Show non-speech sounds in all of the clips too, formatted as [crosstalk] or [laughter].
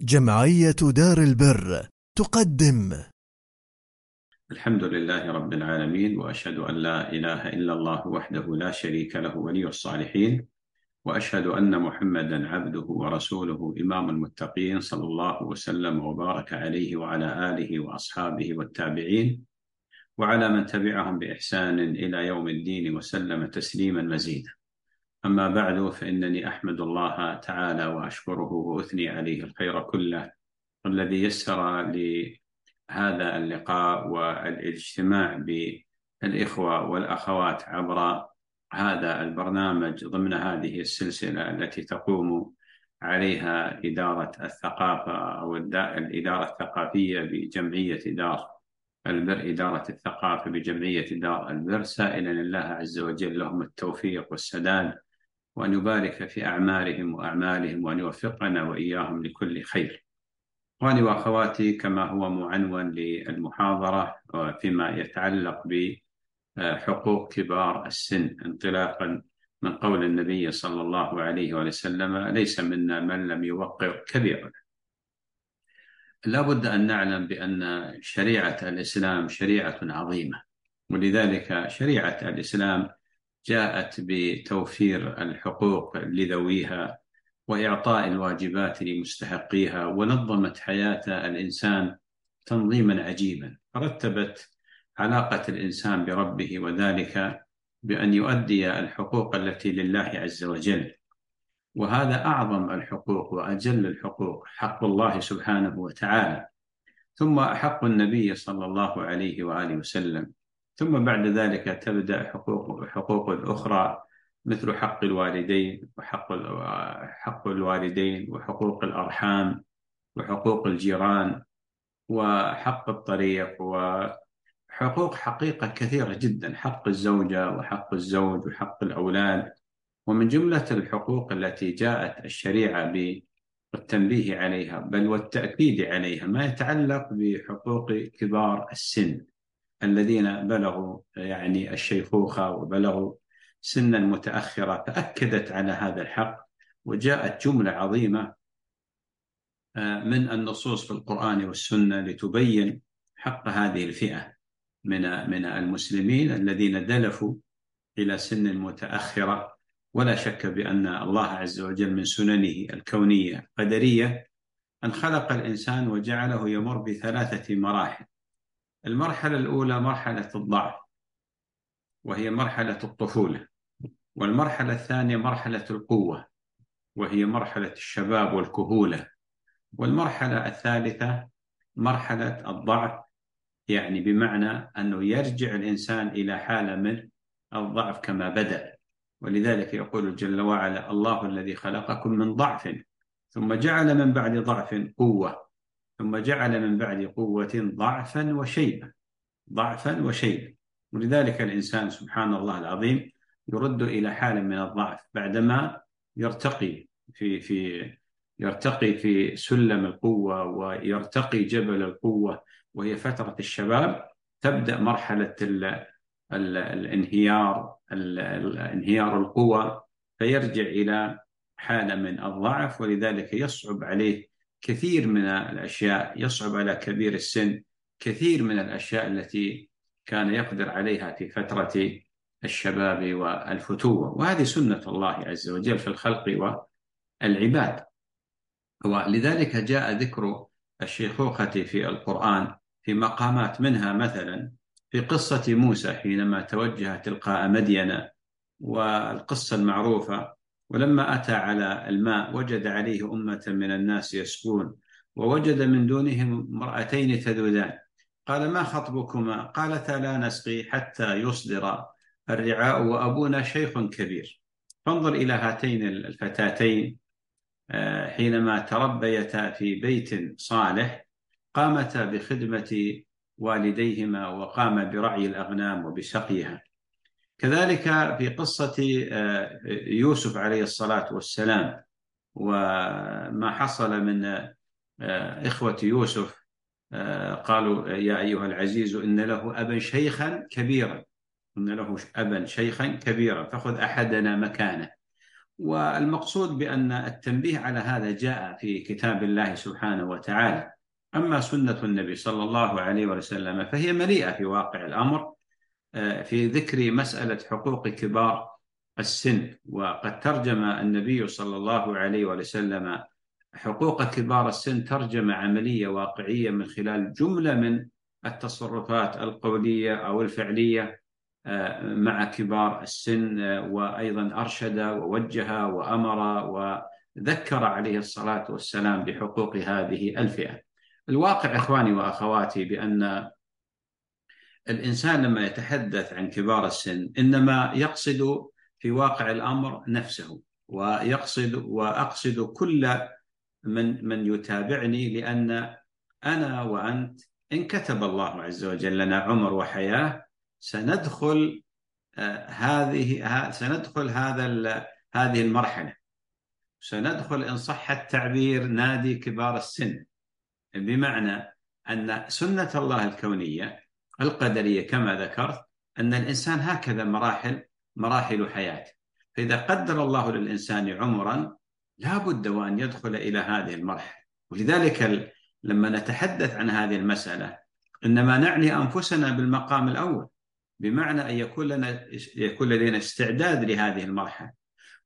جمعية دار البر تقدم. الحمد لله رب العالمين وأشهد أن لا إله إلا الله وحده لا شريك له ولي الصالحين وأشهد أن محمدا عبده ورسوله إمام المتقين صلى الله وسلم وبارك عليه وعلى آله وأصحابه والتابعين وعلى من تبعهم بإحسان إلى يوم الدين وسلم تسليما مزيدا. أما بعد فإنني أحمد الله تعالى وأشكره وأثني عليه الخير كله الذي يسر لهذا اللقاء والإجتماع بالإخوة والأخوات عبر هذا البرنامج ضمن هذه السلسلة التي تقوم عليها إدارة الثقافة أو الإدارة الثقافية بجمعية دار البر إدارة الثقافة بجمعية دار البر. سائلا الله عز وجل لهم التوفيق والسداد. وأن يبارك في أعمالهم وأعمالهم وأن يوفقنا وإياهم لكل خير. إخواني وأخواتي كما هو معنون للمحاضرة فيما يتعلق بحقوق كبار السن انطلاقا من قول النبي صلى الله عليه وسلم ليس منا من لم يوقر كبيرا. لا بد أن نعلم بأن شريعة الإسلام شريعة عظيمة ولذلك شريعة الإسلام جاءت بتوفير الحقوق لذويها وإعطاء الواجبات لمستحقيها ونظمت حياة الإنسان تنظيما عجيبا. رتبت علاقة الإنسان بربه وذلك بأن يؤدي الحقوق التي لله عز وجل. وهذا أعظم الحقوق وأجل الحقوق حق الله سبحانه وتعالى. ثم حق النبي صلى الله عليه وآله وسلم ثم بعد ذلك تبدأ حقوق حقوق أخرى مثل حق الوالدين وحق حق الوالدين وحقوق الأرحام وحقوق الجيران وحق الطريق وحقوق حقيقة كثيرة جدا حق الزوجة وحق الزوج وحق الأولاد. ومن جملة الحقوق التي جاءت الشريعة بالتنبيه عليها بل والتأكيد عليها ما يتعلق بحقوق كبار السن. الذين بلغوا يعني الشيخوخة وبلغوا سنا متأخرة فأكدت على هذا الحق وجاءت جملة عظيمة آه، من النصوص في القرآن والسنة لتبين حق هذه الفئة من من المسلمين الذين دلفوا إلى سن متأخرة. ولا شك بأن الله عز وجل من سننه الكونية قدرية أن خلق الإنسان وجعله يمر بثلاثة مراحل. المرحلة الأولى مرحلة الضعف وهي مرحلة الطفولة والمرحلة الثانية مرحلة القوة وهي مرحلة الشباب والكهولة والمرحلة الثالثة مرحلة الضعف يعني بمعنى أنه يرجع الإنسان إلى حالة من الضعف كما بدأ. ولذلك يقول جل وعلا الله الذي خلقكم من ضعف ثم جعل من بعد ضعف قوة. ثم جعل من بعد قوة ضعفا وشيبة ضعفا وشيبة ولذلك الإنسان سبحان الله العظيم يرد إلى حالة من الضعف بعدما يرتقي في في يرتقي في سلم القوة ويرتقي جبل القوة وهي فترة الشباب تبدأ مرحلة ال ال الانهيار انهيار القوة فيرجع إلى حالة من الضعف ولذلك يصعب عليه كثير من الأشياء يصعب على كبير السن كثير من الأشياء التي كان يقدر عليها في فترة الشباب والفتوة. وهذه سنة الله عز وجل في الخلق والعباد. ولذلك جاء ذكر الشيخوخة في القرآن في مقامات منها مثلا في قصة موسى حينما توجه تلقاء مدينة والقصة المعروفة ولما أتى على الماء وجد عليه أمة من الناس يسقون ووجد من دونهم امرأتين تذودان. قال ما خطبكما؟ قالتا لا نسقي حتى يصدر الرعاء وأبونا شيخ كبير. فانظر إلى هاتين الفتاتين آه، حينما تربيتا في بيت صالح قامتا بخدمة والديهما وقام برعي الأغنام وبسقيها. كذلك في قصة آه، يوسف عليه الصلاة والسلام وما حصل من آه، إخوة يوسف آه، قالوا يا أيها العزيز إن له أبا شيخا كبيرا. إن له أبا شيخا كبيرا فخذ أحدنا مكانه. والمقصود بأن التنبيه على هذا جاء في كتاب الله سبحانه وتعالى. أما سنة النبي صلى الله عليه وسلم فهي مليئة في واقع الأمر. في ذكر مسألة حقوق كبار السن وقد ترجم النبي صلى الله عليه وسلم حقوق كبار السن ترجمة عملية واقعية من خلال جملة من التصرفات القولية أو الفعلية آه، مع كبار السن آه، وأيضا أرشد ووجه وأمر وذكر عليه الصلاة والسلام بحقوق هذه الفئة. الواقع إخواني وأخواتي بأن الإنسان لما يتحدث عن كبار السن إنما يقصد في واقع الأمر نفسه ويقصد وأقصد كل من من يتابعني لأن أنا وأنت إن كتب الله عز وجل لنا عمر وحياة سندخل آه، هذه سندخل هذا هذه المرحلة. سندخل إن صح التعبير نادي كبار السن. بمعنى أن سنة الله الكونية القدرية كما ذكرت أن الإنسان هكذا مراحل مراحل حياته. فإذا قدر الله للإنسان عمرا لا بد وأن يدخل إلى هذه المرحلة. ولذلك لما نتحدث عن هذه المسألة إنما نعني أنفسنا بالمقام الأول بمعنى أن يكون لنا يكون لدينا استعداد لهذه المرحلة.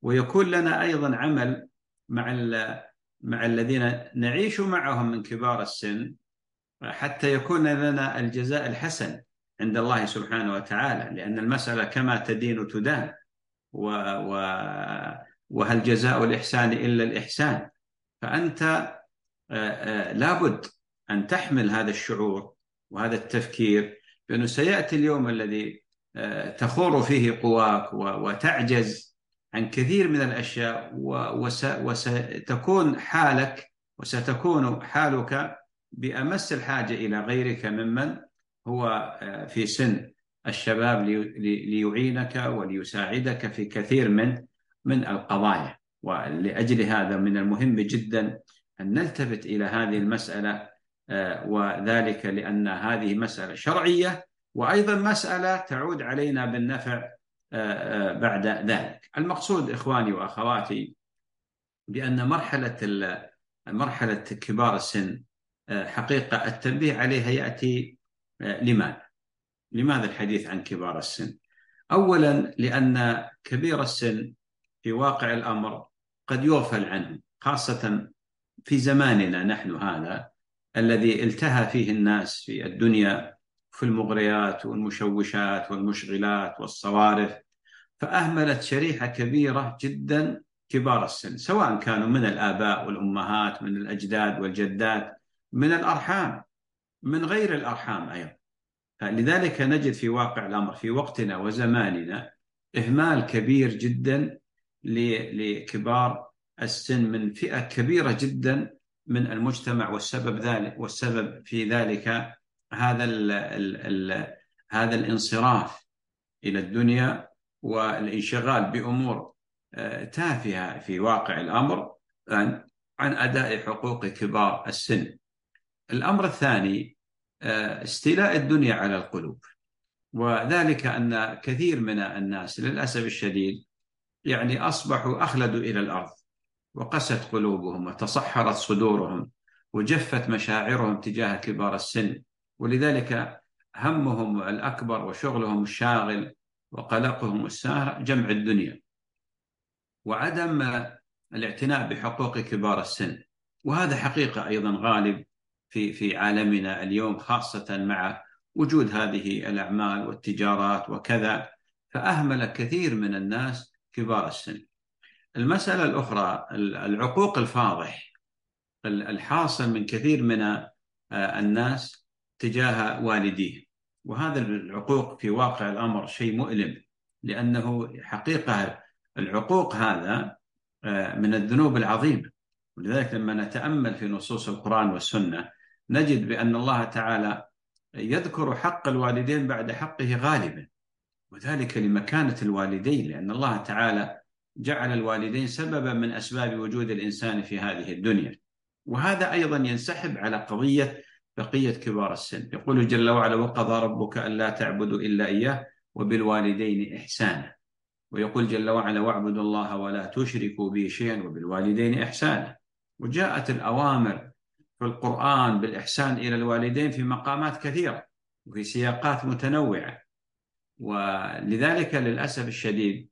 ويكون لنا أيضا عمل مع مع الذين نعيش معهم من كبار السن حتى يكون لنا الجزاء الحسن عند الله سبحانه وتعالى لأن المسألة كما تدين تدان و و وهل جزاء الإحسان إلا الإحسان؟ فأنت آه، آه، لابد أن تحمل هذا الشعور وهذا التفكير بأنه سيأتي اليوم الذي آه، تخور فيه قواك وتعجز عن كثير من الأشياء وستكون حالك وستكون حالك بأمس الحاجة إلى غيرك ممن هو آه، في سن الشباب ليعينك وليساعدك في كثير من من القضايا. ولأجل هذا من المهم جدا أن نلتفت إلى هذه المسألة آه، وذلك لأن هذه مسألة شرعية وأيضا مسألة تعود علينا بالنفع آه، بعد ذلك. المقصود إخواني وأخواتي بأن مرحلة مرحلة كبار السن حقيقة التنبيه عليها يأتي آه، لماذا؟ لماذا الحديث عن كبار السن؟ أولا لأن كبير السن في واقع الأمر قد يغفل عنه خاصة في زماننا نحن هذا الذي التهى فيه الناس في الدنيا في المغريات والمشوشات والمشغلات والصوارف فأهملت شريحة كبيرة جدا كبار السن سواء كانوا من الآباء والأمهات من الأجداد والجدات من الأرحام من غير الأرحام أيضا. لذلك نجد في واقع الأمر في وقتنا وزماننا إهمال كبير جدا لكبار السن من فئة كبيرة جدا من المجتمع والسبب ذلك والسبب في ذلك هذا ال ال ال هذا الانصراف إلى الدنيا والانشغال بأمور آه، تافهة في واقع الأمر. عن أداء حقوق كبار السن. الأمر الثاني آه، استيلاء الدنيا على القلوب. وذلك أن كثير من الناس للأسف الشديد يعني أصبحوا أخلدوا إلى الأرض وقست قلوبهم وتصحرت صدورهم وجفت مشاعرهم تجاه كبار السن. ولذلك همهم الأكبر وشغلهم الشاغل وقلقهم الساهر جمع الدنيا وعدم الاعتناء بحقوق كبار السن. وهذا حقيقة أيضا غالب في في عالمنا اليوم خاصة مع وجود هذه الأعمال والتجارات وكذا فأهمل كثير من الناس كبار السن. المسألة الأخرى العقوق الفاضح. الحاصل من كثير من الناس تجاه والديه. وهذا العقوق في واقع الأمر شيء مؤلم لأنه حقيقة العقوق هذا من الذنوب العظيمة. ولذلك لما نتأمل في نصوص القرآن والسنة نجد بأن الله تعالى يذكر حق الوالدين بعد حقه غالبا وذلك لمكانة الوالدين لأن الله تعالى جعل الوالدين سببا من أسباب وجود الإنسان في هذه الدنيا. وهذا أيضا ينسحب على قضية بقية كبار السن. يقول جل وعلا وقضى ربك ألا تعبدوا إلا إياه وبالوالدين إحسانا ويقول جل وعلا واعبدوا الله ولا تشركوا به شيئا وبالوالدين إحسانا وجاءت الأوامر في القرآن بالإحسان إلى الوالدين في مقامات كثيرة وفي سياقات متنوعة. ولذلك للأسف الشديد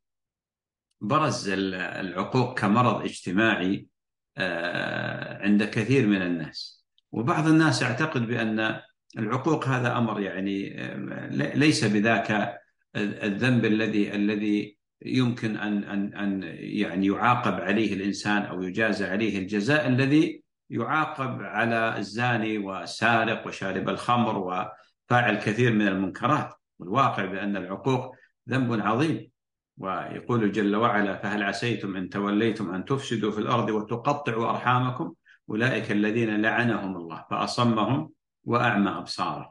برز العقوق كمرض اجتماعي آه، عند كثير من الناس. وبعض الناس يعتقد بأن العقوق هذا أمر يعني آه، ليس بذاك الذنب الذي الذي يمكن أن أن أن يعني يعاقب عليه الإنسان أو يجازى عليه الجزاء الذي يعاقب على الزاني والسارق وشارب الخمر وفاعل كثير من المنكرات والواقع بأن العقوق ذنب عظيم. ويقول جل وعلا فهل عسيتم إن توليتم أن تفسدوا في الأرض وتقطعوا أرحامكم؟ أولئك الذين لعنهم الله فأصمهم وأعمى أبصارهم.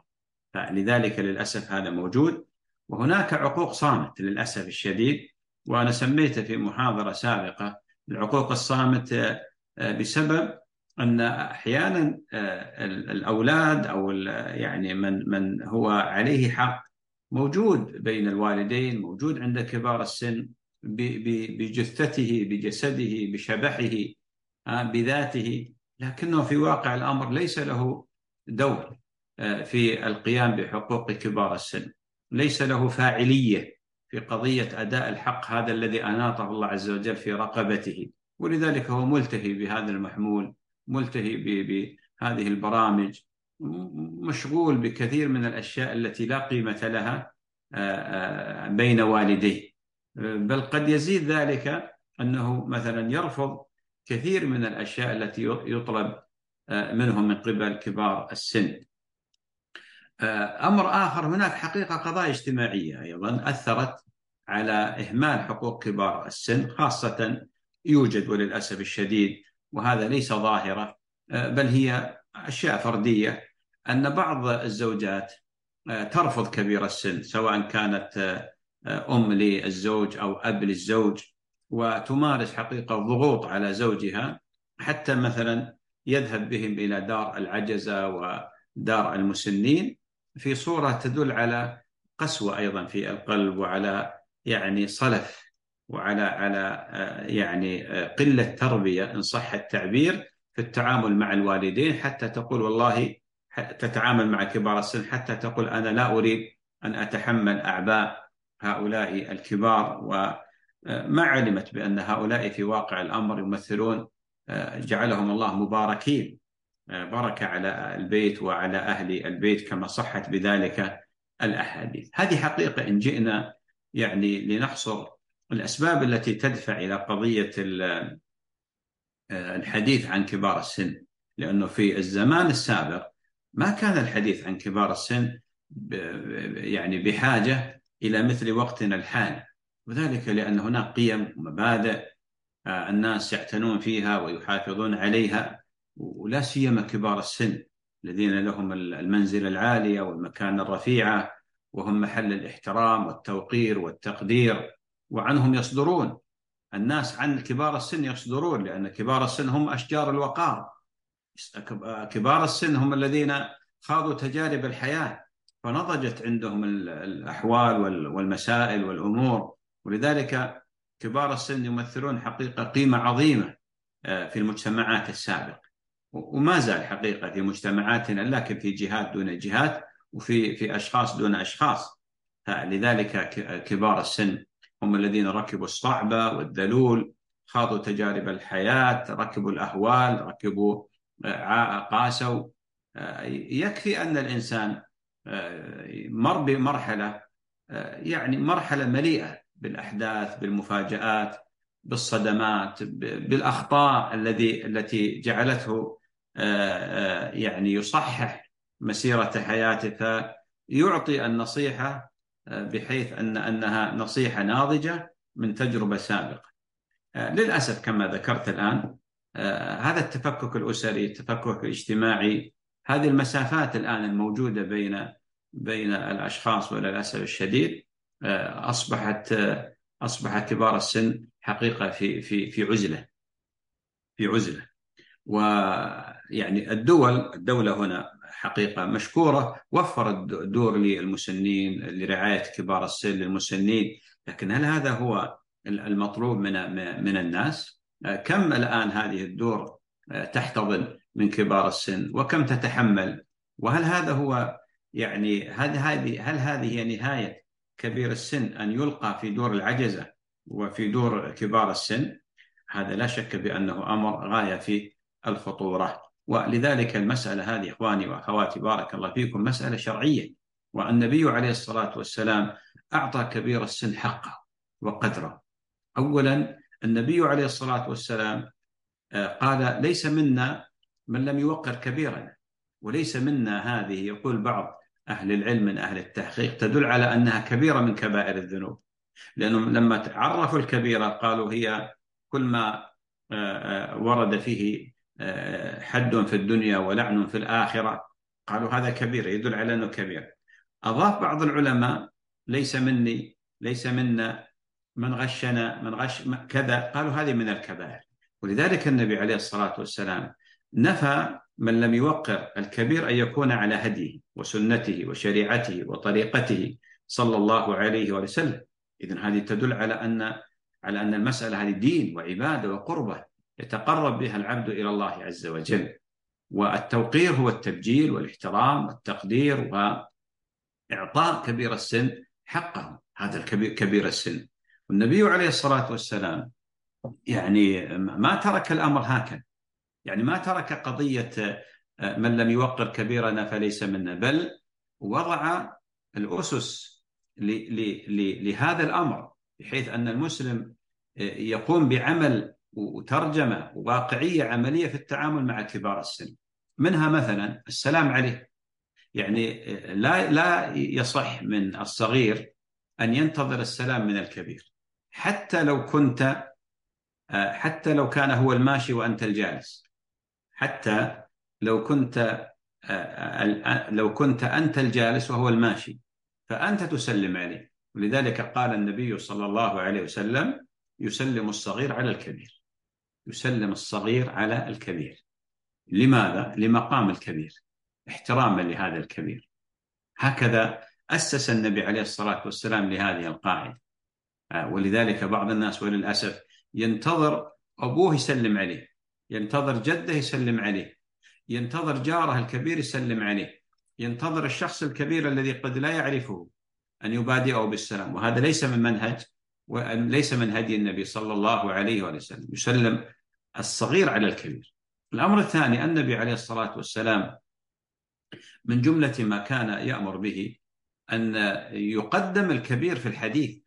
فلذلك للأسف هذا موجود. وهناك عقوق صامت للأسف الشديد وأنا سميته في محاضرة سابقة العقوق الصامت آه، بسبب أن أحيانا آه، الأولاد أو يعني من من هو عليه حق موجود بين الوالدين موجود عند كبار السن بجثته بجسده بشبحه آه، بذاته لكنه في واقع الأمر ليس له دور آه، في القيام بحقوق كبار السن. ليس له فاعلية في قضية أداء الحق هذا الذي أناطه الله عز وجل في رقبته. ولذلك هو ملتهي بهذا المحمول ملتهي بهذه البرامج مشغول بكثير من الأشياء التي لا قيمة لها بين والديه بل قد يزيد ذلك أنه مثلا يرفض كثير من الأشياء التي يطلب منهم من قبل كبار السن. أمر آخر هناك حقيقة قضايا اجتماعية أيضا أثرت على إهمال حقوق كبار السن خاصة يوجد وللأسف الشديد وهذا ليس ظاهرة بل هي أشياء فردية أن بعض الزوجات آه، ترفض كبير السن سواء كانت آه، أم للزوج أو أب للزوج وتمارس حقيقة ضغوط على زوجها حتى مثلا يذهب بهم إلى دار العجزة ودار المسنين في صورة تدل على قسوة أيضا في القلب وعلى يعني صلف وعلى على آه، يعني قلة تربية إن صح التعبير في التعامل مع الوالدين حتى تقول والله تتعامل مع كبار السن حتى تقول أنا لا أريد أن أتحمل أعباء هؤلاء الكبار. وما علمت بأن هؤلاء في واقع الأمر يمثلون جعلهم الله مباركين. بركة على البيت وعلى أهل البيت كما صحت بذلك الأحاديث. هذه حقيقة إن جئنا يعني لنحصر الأسباب التي تدفع إلى قضية الحديث عن كبار السن لأنه في الزمان السابق ما كان الحديث عن كبار السن يعني بحاجة إلى مثل وقتنا الحالي وذلك لأن هناك قيم ومبادئ آه، الناس يعتنون فيها ويحافظون عليها ولا سيما كبار السن الذين لهم المنزلة العالية والمكانة الرفيعة وهم محل الإحترام والتوقير والتقدير. وعنهم يصدرون. الناس عن كبار السن يصدرون لأن كبار السن هم أشجار الوقار. كبار السن هم الذين خاضوا تجارب الحياة فنضجت عندهم الأحوال والمسائل والأمور. ولذلك كبار السن يمثلون حقيقة قيمة عظيمة آه، في المجتمعات السابقة وما زال حقيقة في مجتمعاتنا لكن في جهات دون جهات وفي في أشخاص دون أشخاص. لذلك كبار السن هم الذين ركبوا الصعبة والذلول خاضوا تجارب الحياة ركبوا الأهوال ركبوا قاسوا. يكفي أن الإنسان مر بمرحلة يعني مرحلة مليئة بالأحداث بالمفاجآت بالصدمات بالأخطاء الذي التي جعلته يعني يصحح مسيرة حياته. فيعطي النصيحة بحيث أن أنها نصيحة ناضجة من تجربة سابقة. للأسف كما ذكرت الآن آه، هذا التفكك الأسري، التفكك الاجتماعي، هذه المسافات الآن الموجودة بين بين الأشخاص وللأسف الشديد آه، أصبحت آه، أصبح كبار السن حقيقة في في في عزلة في عزلة. ويعني الدول الدولة هنا حقيقة مشكورة وفرت دور للمسنين لرعاية كبار السن للمسنين. لكن هل هذا هو المطلوب من من الناس؟ كم الآن هذه الدور تحتضن من كبار السن وكم تتحمل؟ وهل هذا هو يعني هل هذه هل هذه هي نهاية كبير السن أن يلقى في دور العجزة وفي دور كبار السن؟ هذا لا شك بأنه أمر غاية في الخطورة ولذلك المسألة هذه إخواني وأخواتي بارك الله فيكم مسألة شرعية. والنبي عليه الصلاة والسلام أعطى كبير السن حقه وقدره. أولا النبي عليه الصلاة والسلام آه، قال ليس منا من لم يوقر كبيرنا وليس منا هذه يقول بعض أهل العلم من أهل التحقيق تدل على أنها كبيرة من كبائر الذنوب. لأنهم لما عرفوا الكبيرة قالوا هي كل ما آه، آه، ورد فيه حد في الدنيا ولعن في الآخرة. قالوا هذا كبير يدل على أنه كبير. أضاف بعض العلماء ليس مني ليس منا من غشنا من غش كذا. قالوا هذه من الكبائر. ولذلك النبي عليه الصلاة والسلام نفى من لم يوقر الكبير أن يكون على هديه وسنته وشريعته وطريقته صلى الله عليه وسلم. إذن هذه تدل على أن على أن المسألة هذه دين وعبادة وقربة. يتقرب بها العبد إلى الله عز وجل. والتوقير هو التبجيل والاحترام والتقدير وإعطاء كبير السن حقه هذا الكبير كبير السن. والنبي عليه الصلاة والسلام يعني ما ترك الأمر هكذا. يعني ما ترك قضية آه، من لم يوقر كبيرنا فليس منا بل وضع الأسس لهذا الأمر بحيث أن المسلم آه، يقوم بعمل وترجمة واقعية عملية في التعامل مع كبار السن. منها مثلا السلام عليه يعني لا لا يصح من الصغير أن ينتظر السلام من الكبير. حتى لو كنت حتى لو كان هو الماشي وأنت الجالس. حتى لو كنت لو كنت أنت الجالس وهو الماشي فأنت تسلم عليه. ولذلك قال النبي صلى الله عليه وسلم يسلم الصغير على الكبير. يسلم الصغير على الكبير. لماذا؟ لمقام الكبير احتراما لهذا الكبير. هكذا أسس النبي عليه الصلاة والسلام لهذه القاعدة. آه، ولذلك بعض الناس وللأسف ينتظر أبوه يسلم عليه ينتظر جده يسلم عليه ينتظر جاره الكبير يسلم عليه ينتظر الشخص الكبير الذي قد لا يعرفه أن يبادئه بالسلام. وهذا ليس من منهج وليس من هدي النبي صلى الله عليه وسلم. يسلم الصغير على الكبير. الأمر الثاني النبي عليه الصلاة والسلام من جملة ما كان يأمر به أن يقدم الكبير في الحديث.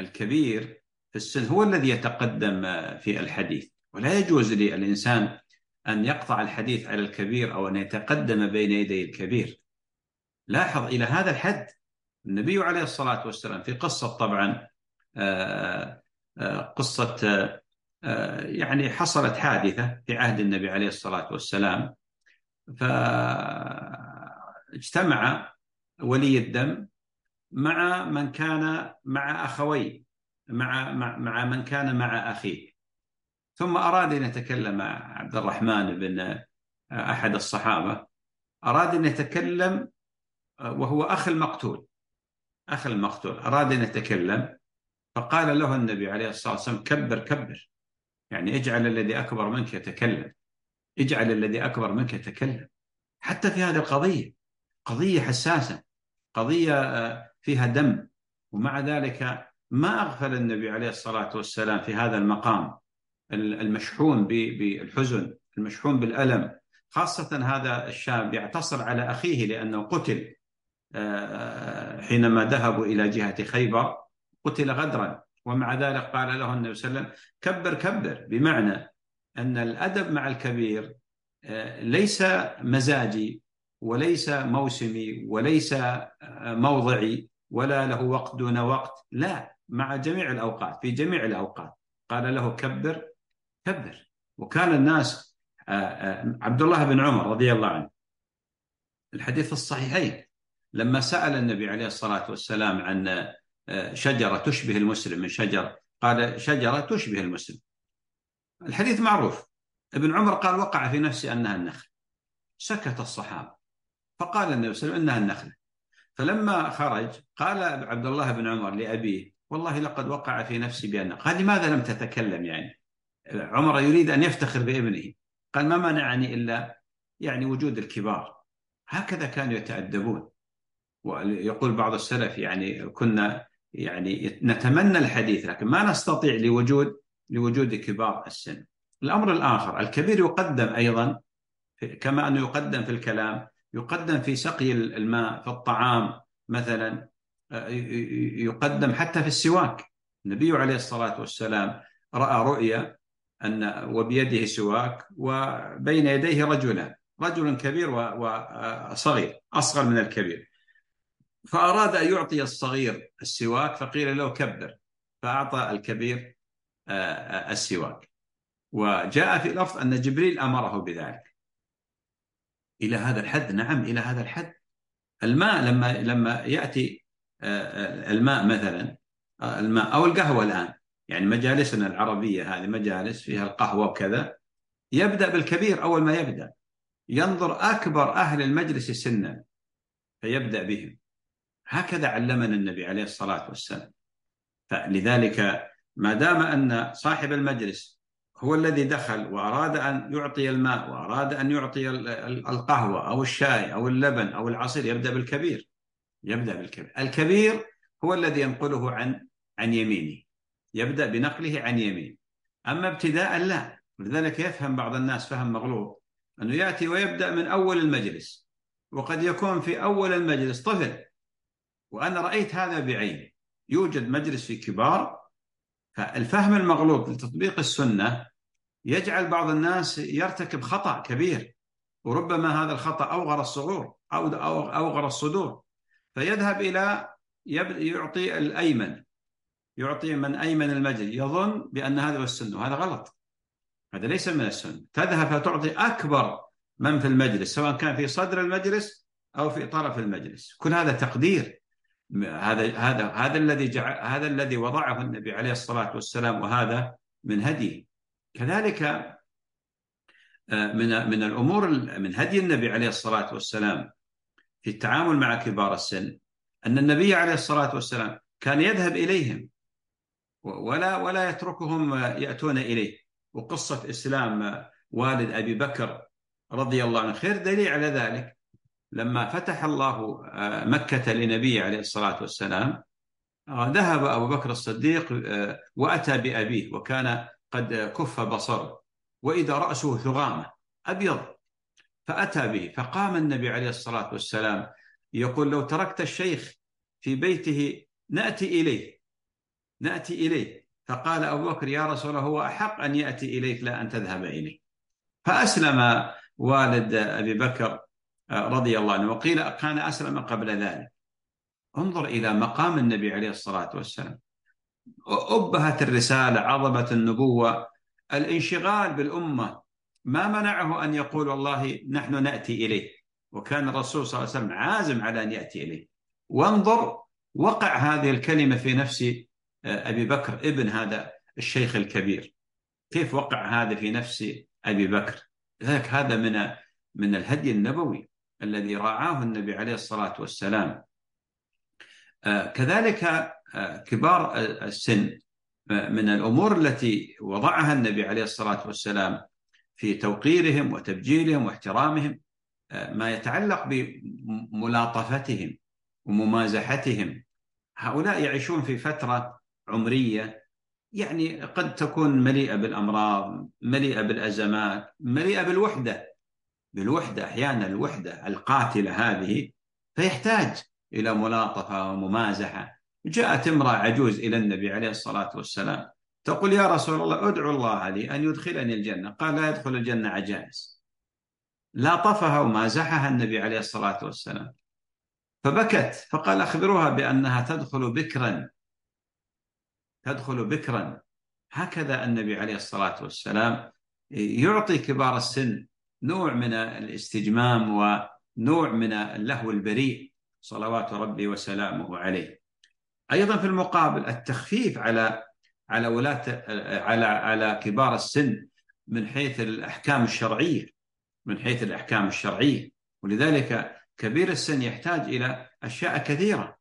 الكبير في السن هو الذي يتقدم في الحديث. ولا يجوز للإنسان أن يقطع الحديث على الكبير أو أن يتقدم بين يدي الكبير. لاحظ إلى هذا الحد النبي عليه الصلاة والسلام في قصة طبعا آه، آه، قصة يعني حصلت حادثة في عهد النبي عليه الصلاة والسلام. فاجتمع ولي الدم مع من كان مع أخويه مع مع من كان مع أخيه. ثم أراد أن يتكلم مع عبد الرحمن بن أحد الصحابة أراد أن يتكلم وهو أخ المقتول. أخ المقتول. أراد أن يتكلم فقال له النبي عليه الصلاة والسلام كبر كبر. يعني اجعل الذي أكبر منك يتكلم. اجعل الذي أكبر منك يتكلم. حتى في هذه القضية قضية حساسة قضية آه، فيها دم. ومع ذلك ما أغفل النبي عليه الصلاة والسلام في هذا المقام المشحون بالحزن المشحون بالألم. خاصة هذا الشاب يعتصر على أخيه لأنه قتل. آه، حينما ذهبوا إلى جهة خيبر قتل غدرا. ومع ذلك قال له النبي صلى الله عليه وسلم كبر كبر. بمعنى أن الأدب مع الكبير آه، ليس مزاجي وليس موسمي وليس آه، موضعي ولا له وقت دون وقت لا مع جميع الأوقات في جميع الأوقات. قال له كبر كبر. وكان الناس آه، عبد الله بن عمر رضي الله عنه الحديث الصحيحين لما سأل النبي عليه الصلاة والسلام عن شجرة تشبه المسلم من شجر. قال شجرة تشبه المسلم. الحديث معروف. ابن عمر قال وقع في نفسي أنها النخل. سكت الصحابة. فقال النبي صلى الله عليه وسلم إنها النخلة فلما خرج قال عبد الله بن عمر لأبيه والله لقد وقع في نفسي بأن قال لماذا لم تتكلم يعني؟ عمر يريد أن يفتخر بابنه. قال ما منعني إلا يعني وجود الكبار. هكذا كانوا يتأدبون. ويقول بعض السلف يعني كنا يعني نتمنى الحديث لكن ما نستطيع لوجود لوجود كبار السن. الأمر الآخر الكبير يقدم أيضا كما أنه يقدم في الكلام يقدم في سقي الماء في الطعام مثلا يقدم حتى في السواك. النبي عليه الصلاة والسلام رأى رؤيا أن وبيده سواك وبين يديه رجلان رجل كبير وصغير أصغر من الكبير. فأراد أن يعطي الصغير السواك فقيل له كبر. فأعطى الكبير السواك. وجاء في لفظ أن جبريل أمره بذلك. إلى هذا الحد؟ نعم إلى هذا الحد. الماء لما لما يأتي الماء مثلا الماء أو القهوة الآن. يعني مجالسنا العربية هذه مجالس فيها القهوة وكذا يبدأ بالكبير أول ما يبدأ. ينظر أكبر أهل المجلس سنا فيبدأ بهم. هكذا علمنا النبي عليه الصلاة والسلام. فلذلك ما دام أن صاحب المجلس هو الذي دخل وأراد أن يعطي الماء وأراد أن يعطي القهوة أو الشاي أو اللبن أو العصير يبدأ بالكبير يبدأ بالكبير. الكبير هو الذي ينقله عن عن يمينه يبدأ بنقله عن يمين أما ابتداء لا. لذلك يفهم بعض الناس فهم مغلوط أنه يأتي ويبدأ من أول المجلس وقد يكون في أول المجلس طفل. وأنا رأيت هذا بعيني يوجد مجلس في كبار فالفهم المغلوط لتطبيق السنة يجعل بعض الناس يرتكب خطأ كبير وربما هذا الخطأ أوغر الصغور أو أوغر الصدور. فيذهب إلى يعطي الأيمن يعطي من أيمن المجلس يظن بأن هذا هو السنة وهذا غلط. هذا ليس من السنة. تذهب فتعطي أكبر من في المجلس سواء كان في صدر المجلس أو في طرف المجلس. كل هذا تقدير. هذا هذا هذا الذي هذا الذي وضعه النبي عليه الصلاة والسلام وهذا من هديه. كذلك آه، من من الأمور من هدي النبي عليه الصلاة والسلام في التعامل مع كبار السن أن النبي عليه الصلاة والسلام كان يذهب إليهم ولا ولا يتركهم يأتون إليه. وقصة إسلام والد أبي بكر رضي الله عنه خير دليل على ذلك. لما فتح الله آه، مكة لنبيه عليه الصلاة والسلام آه، ذهب أبو بكر الصديق وأتى بأبيه وكان قد كف بصره وإذا رأسه ثغامة أبيض فأتى به فقام النبي عليه الصلاة والسلام يقول لو تركت الشيخ في بيته نأتي إليه نأتي إليه. فقال أبو بكر يا رسول الله هو أحق أن يأتي إليك لا أن تذهب إليه. فأسلم والد أبي بكر رضي الله عنه. وقيل كان أسلم قبل ذلك. انظر إلى مقام النبي عليه الصلاة والسلام. أبهت الرسالة عظمة النبوة. الانشغال بالأمة ما منعه أن يقول والله نحن نأتي إليه. وكان الرسول صلى الله عليه وسلم عازم على أن يأتي إليه. وانظر وقع هذه الكلمة في نفس آه، أبي بكر ابن هذا الشيخ الكبير. كيف وقع هذا في نفس أبي بكر؟ لذلك هذا من من الهدي النبوي. الذي راعاه النبي عليه الصلاة والسلام. آه، كذلك كبار السن من الأمور التي وضعها النبي عليه الصلاة والسلام في توقيرهم وتبجيلهم واحترامهم ما يتعلق بملاطفتهم وممازحتهم. هؤلاء يعيشون في فترة عمرية يعني قد تكون مليئة بالأمراض مليئة بالأزمات مليئة بالوحدة. بالوحدة أحيانا الوحدة القاتلة هذه فيحتاج إلى ملاطفة وممازحة. جاءت امرأة عجوز إلى النبي عليه الصلاة والسلام تقول يا رسول الله ادعو الله لي أن يدخلني الجنة. قال لا يدخل الجنة عجائز. لاطفها ومازحها النبي عليه الصلاة والسلام. فبكت فقال أخبروها بأنها تدخل بكرا. تدخل بكرا. هكذا النبي عليه الصلاة والسلام يعطي كبار السن نوع من الاستجمام ونوع من اللهو البريء صلوات ربي وسلامه عليه. أيضا في المقابل التخفيف على على ولاة على على كبار السن من حيث الأحكام الشرعية من حيث الأحكام الشرعية. ولذلك كبير السن يحتاج إلى أشياء كثيرة.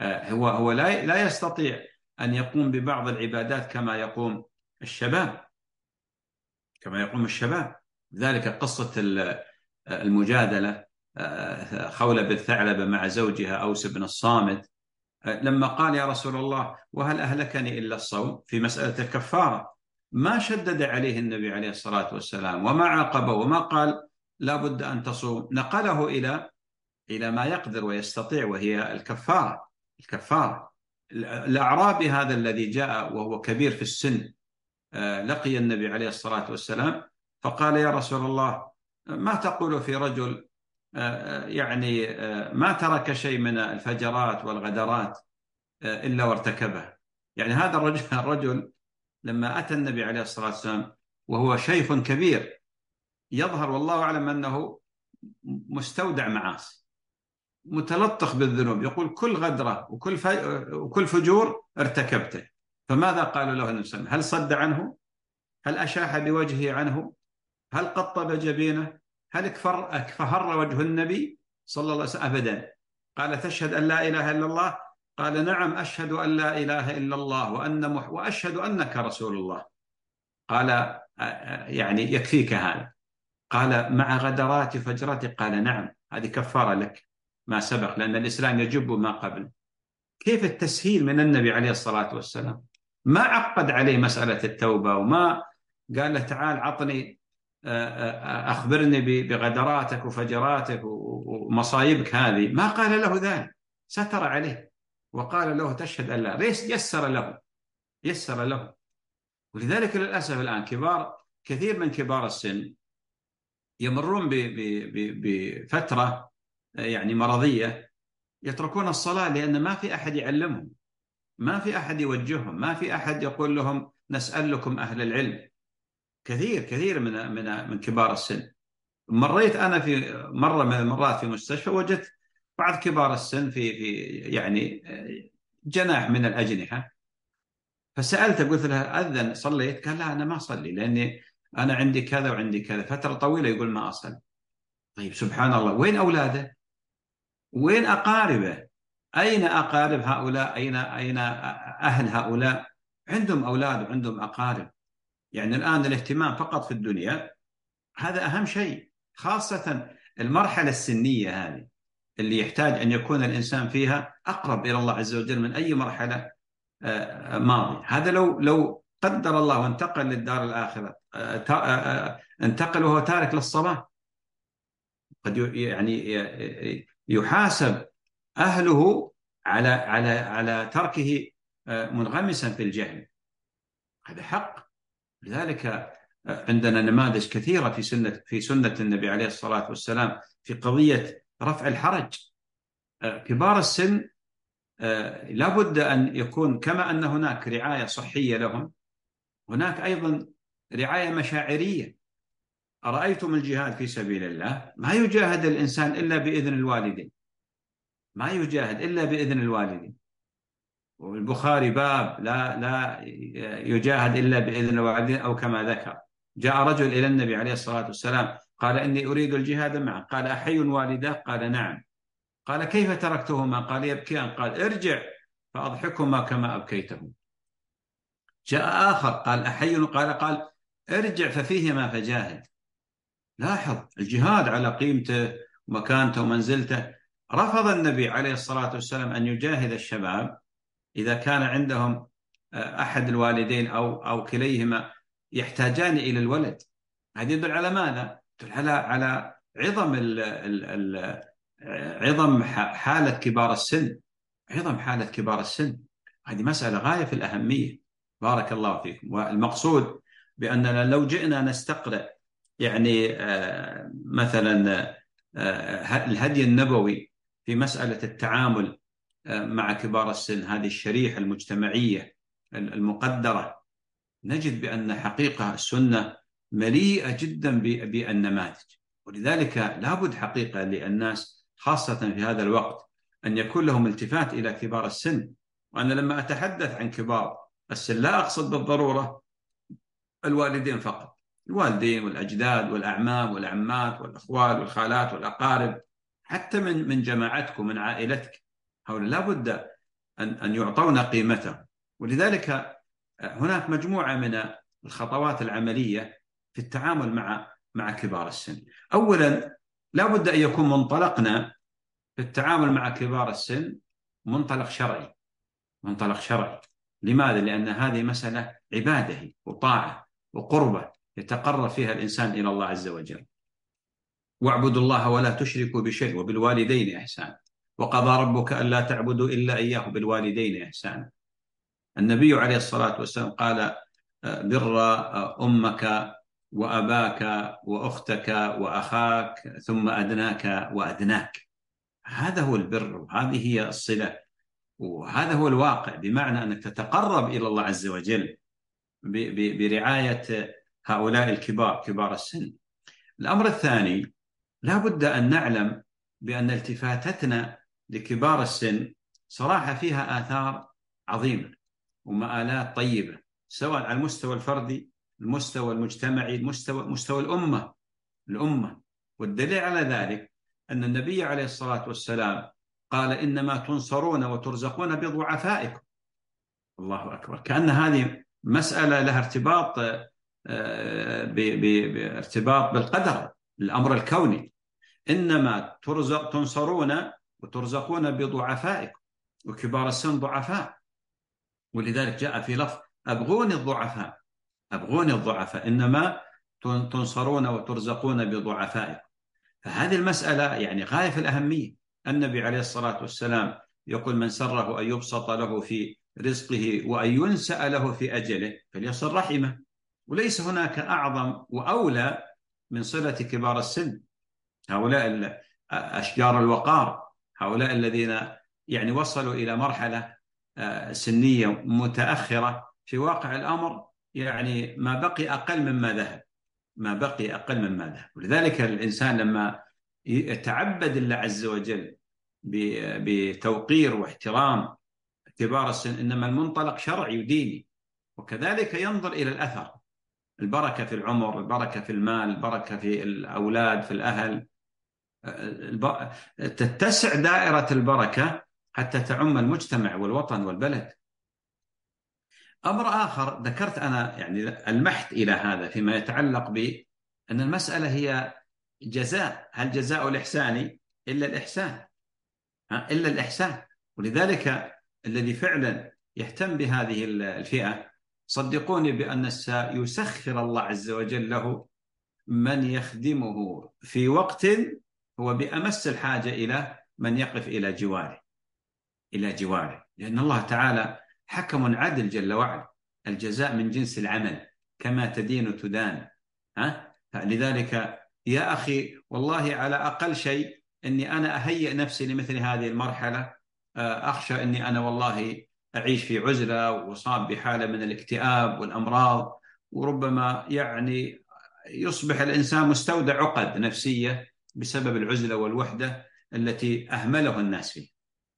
آه، هو هو لا لا يستطيع أن يقوم ببعض العبادات كما يقوم الشباب. كما يقوم الشباب. ذلك قصة المجادلة خولة بن ثعلبة مع زوجها أوس بن الصامت. لما قال يا رسول الله وهل أهلكني إلا الصوم؟ في مسألة الكفارة. ما شدد عليه النبي عليه الصلاة والسلام وما عاقبه وما قال لا بد أن تصوم. نقله إلى إلى ما يقدر ويستطيع وهي الكفارة. الكفارة. الأعرابي هذا الذي جاء وهو كبير في السن آه، لقي النبي عليه الصلاة والسلام فقال يا رسول الله ما تقول في رجل آه، آه، يعني ما ترك شيء من الفجرات والغدرات إلا وارتكبه. يعني هذا الرجل, [laughs] الرجل لما أتى النبي عليه الصلاة والسلام وهو شيخ كبير يظهر والله أعلم أنه مستودع معاصي متلطخ بالذنوب يقول كل غدرة وكل وكل فجور ارتكبته. فماذا قالوا له النبي هل صد عنه؟ هل أشاح بوجهه عنه؟ هل قطب جبينه؟ هل اكفر اكفهر وجه النبي صلى الله عليه وسلم؟ أبدا. قال تشهد أن لا إله إلا الله؟ قال نعم أشهد أن لا إله إلا الله وأن مح وأشهد أنك رسول الله. قال يعني يكفيك هذا. قال مع غدرات فجرتي قال نعم هذه كفارة لك. ما سبق لأن الإسلام يجب ما قبل. كيف التسهيل من النبي عليه الصلاة والسلام؟ ما عقد عليه مسألة التوبة وما قال له تعال عطني أخبرني بغدراتك وفجراتك ومصايبك هذه. ما قال له ذلك. ستر عليه. وقال له تشهد أن لا. يسر له؟ يسر له. ولذلك للأسف الآن كبار كثير من كبار السن يمرون بفترة يعني مرضية يتركون الصلاة لأن ما في أحد يعلمهم ما في أحد يوجههم ما في أحد يقول لهم نسأل لكم أهل العلم. كثير كثير من من من كبار السن. مريت أنا في مرة من المرات في مستشفى وجدت بعض كبار السن في في يعني جناح من الأجنحة. فسألته قلت له أذن صليت؟ قال لا أنا ما أصلي لأني أنا عندي كذا وعندي كذا فترة طويلة يقول ما أصلي. طيب سبحان الله. وين أولاده؟ وين أقاربه؟ أين أقارب هؤلاء؟ أين أين أهل هؤلاء؟ عندهم أولاد وعندهم أقارب. يعني الآن الاهتمام فقط في الدنيا هذا أهم شيء خاصة المرحلة السنية هذه اللي يحتاج أن يكون الإنسان فيها أقرب إلى الله عز وجل من أي مرحلة آه، ماضية. هذا لو لو قدر الله وانتقل للدار الآخرة آه، آه، انتقل وهو تارك للصلاة قد يعني يحاسب أهله على على على تركه منغمسا في الجهل. هذا حق. لذلك عندنا نماذج كثيرة في سنة في سنة النبي عليه الصلاة والسلام في قضية رفع الحرج. كبار السن لابد أن يكون كما أن هناك رعاية صحية لهم هناك أيضا رعاية مشاعرية. أرأيتم الجهاد في سبيل الله؟ ما يجاهد الإنسان إلا بإذن الوالدين. ما يجاهد إلا بإذن الوالدين. والبخاري باب لا لا يجاهد إلا بإذن الوالدين أو كما ذكر. جاء رجل إلى النبي عليه الصلاة والسلام قال إني أريد الجهاد معك. قال أحي والداه قال نعم. قال كيف تركتهما؟ قال يبكيان. قال ارجع فأضحكهما كما أبكيتهم جاء آخر قال أحي قال قال ارجع ففيهما فجاهد. لاحظ الجهاد على قيمته ومكانته ومنزلته. رفض النبي عليه الصلاة والسلام أن يجاهد الشباب إذا كان عندهم آه، أحد الوالدين أو أو كليهما يحتاجان إلى الولد. هذا يدل على ماذا؟ يدل على على عظم ال ال ال عظم حالة كبار السن. عظم حالة كبار السن. هذه مسألة غاية في الأهمية. بارك الله فيكم. والمقصود بأننا لو جئنا نستقرأ يعني آه، مثلا آه، الهدي النبوي في مسألة التعامل مع كبار السن. هذه الشريحة المجتمعية المقدرة. نجد بأن حقيقة السنة مليئة جدا بالنماذج ولذلك لابد حقيقة للناس خاصة في هذا الوقت أن يكون لهم التفات إلى كبار السن. وأنا لما أتحدث عن كبار السن لا أقصد بالضرورة الوالدين فقط. الوالدين والأجداد والأعمام والعمات والأخوال والخالات والأقارب حتى من من جماعتك ومن عائلتك. هؤلاء لابد أن أن يعطون قيمتهم ولذلك هناك مجموعة من الخطوات العملية في التعامل مع مع كبار السن. أولا لا بد أن يكون منطلقنا في التعامل مع كبار السن منطلق شرعي. منطلق شرعي. لماذا؟ لأن هذه مسألة عبادة وطاعة وقربة يتقرب فيها الإنسان إلى الله عز وجل. واعبدوا الله ولا تشركوا بشيء وبالوالدين إحسانا. وقضى ربك ألا تعبدوا إلا إياه بالوالدين إحسانا. النبي عليه الصلاة والسلام قال بر أمك وأباك وأختك وأخاك ثم أدناك وأدناك. هذا هو البر وهذه هي الصلة وهذا هو الواقع بمعنى أنك تتقرب إلى الله عز وجل برعاية هؤلاء الكبار كبار السن. الأمر الثاني لا بد أن نعلم بأن التفاتتنا لكبار السن صراحة فيها آثار عظيمة ومآلات طيبة سواء على المستوى الفردي المستوى المجتمعي المستوى مستوى الأمة الأمة. والدليل على ذلك أن النبي عليه الصلاة والسلام قال إنما تنصرون وترزقون بضعفائكم. الله أكبر. كأن هذه مسألة لها ارتباط آه، بارتباط بالقدر الأمر الكوني. إنما ترزق تنصرون وترزقون بضعفائكم وكبار السن ضعفاء. ولذلك جاء في لفظ أبغوني الضعفاء. أبغوني الضعفاء إنما تنصرون وترزقون بضعفائكم. فهذه المسألة يعني غاية في الأهمية. النبي عليه الصلاة والسلام يقول من سره أن يبسط له في رزقه وأن ينسأ له في أجله فليصل رحمه. وليس هناك أعظم وأولى من صلة كبار السن. هؤلاء أشجار الوقار. هؤلاء الذين يعني وصلوا إلى مرحلة آه، سنية متأخرة. في واقع الأمر يعني ما بقي أقل مما ذهب ما بقي أقل مما ذهب. ولذلك الإنسان لما يتعبد الله عز وجل بتوقير واحترام كبار السن إنما المنطلق شرعي وديني. وكذلك ينظر إلى الأثر البركة في العمر البركة في المال البركة في الأولاد في الأهل. تتسع دائرة البركة حتى تعم المجتمع والوطن والبلد. أمر آخر ذكرت أنا يعني المحت إلى هذا فيما يتعلق بأن المسألة هي جزاء. هل جزاء الإحسان إلا الإحسان؟ إلا الإحسان. ولذلك الذي فعلا يهتم بهذه الفئة صدقوني بأن سيسخر الله عز وجل له من يخدمه في وقت هو بأمس الحاجة إلى من يقف إلى جواره إلى جواره. لأن الله تعالى حكم عدل جل وعلا الجزاء من جنس العمل كما تدين تدان ها؟ لذلك يا أخي والله على أقل شيء أني أنا أهيئ نفسي لمثل هذه المرحلة آه، أخشى أني أنا والله أعيش في عزلة وصاب بحالة من الاكتئاب والأمراض وربما يعني يصبح الإنسان مستودع عقد نفسية بسبب العزلة والوحدة التي أهمله الناس فيه.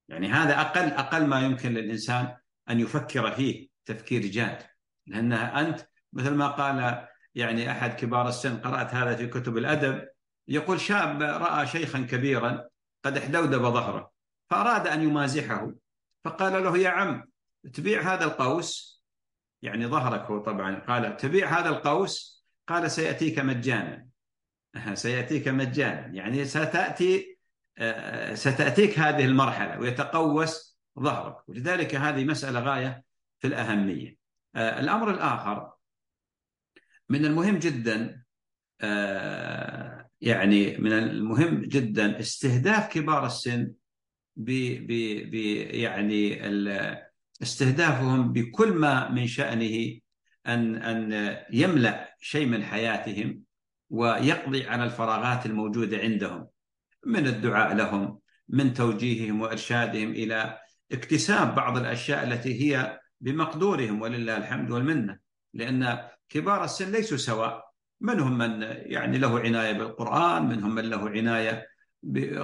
يعني هذا أقل أقل ما يمكن للإنسان أن يفكر فيه تفكير جاد. لأنها أنت مثل ما قال يعني أحد كبار السن قرأت هذا في كتب الأدب يقول شاب رأى شيخا كبيرا قد احدودب ظهره فأراد أن يمازحه فقال له يا عم تبيع هذا القوس؟ يعني ظهرك هو طبعا قال تبيع هذا القوس؟ قال سيأتيك مجانا. سيأتيك مجانا. يعني ستأتي آه، ستأتيك هذه المرحلة ويتقوس ظهرك. ولذلك هذه مسألة غاية في الأهمية. آه، الأمر الآخر من المهم جدا آه، يعني من المهم جدا استهداف كبار السن ب ب يعني استهدافهم بكل ما من شأنه أن أن يملأ شيء من حياتهم. ويقضي على الفراغات الموجودة عندهم من الدعاء لهم من توجيههم وإرشادهم إلى اكتساب بعض الأشياء التي هي بمقدورهم ولله الحمد والمنة. لأن كبار السن ليسوا سواء. منهم من يعني له عناية بالقرآن منهم من له عناية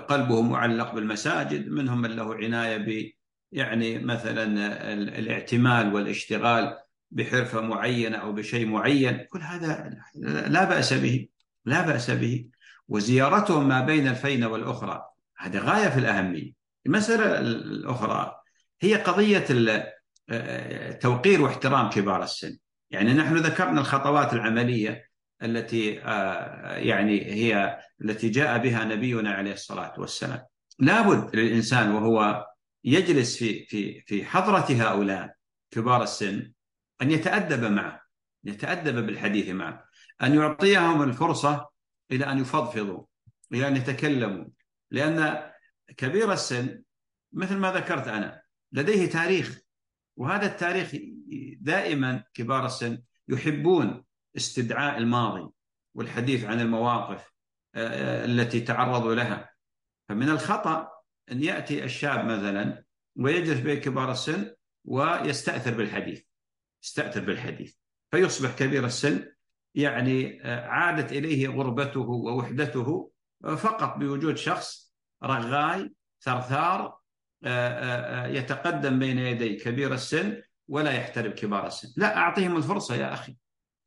قلبه معلق بالمساجد منهم من له عناية ب يعني مثلا الاعتمال والاشتغال بحرفة معينة أو بشيء معين. كل هذا لا بأس به. لا بأس به وزيارتهم ما بين الفينة والأخرى. هذا غاية في الأهمية. المسألة الأخرى هي قضية توقير واحترام كبار السن. يعني نحن ذكرنا الخطوات العملية التي يعني هي التي جاء بها نبينا عليه الصلاة والسلام. لابد للإنسان وهو يجلس في في في حضرة هؤلاء كبار السن أن يتأدب معه يتأدب بالحديث معه. أن يعطيهم الفرصة إلى أن يفضفضوا إلى أن يتكلموا لأن كبير السن مثل ما ذكرت أنا لديه تاريخ وهذا التاريخ دائما كبار السن يحبون استدعاء الماضي والحديث عن المواقف آه، التي تعرضوا لها. فمن الخطأ أن يأتي الشاب مثلا ويجلس بين كبار السن ويستأثر بالحديث يستأثر بالحديث فيصبح كبير السن يعني آه، عادت إليه غربته ووحدته آه، فقط بوجود شخص رغاي ثرثار آه، يتقدم بين يدي كبير السن ولا يحترم كبار السن. لا أعطيهم الفرصة يا أخي.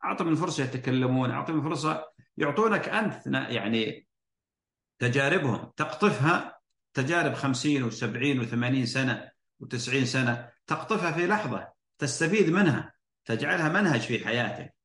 أعطهم الفرصة يتكلمون أعطهم الفرصة يعطونك أنت يعني تجاربهم. تقطفها تجارب خمسين وسبعين وثمانين سنة وتسعين سنة تقطفها في لحظة تستفيد منها تجعلها منهج في حياتك.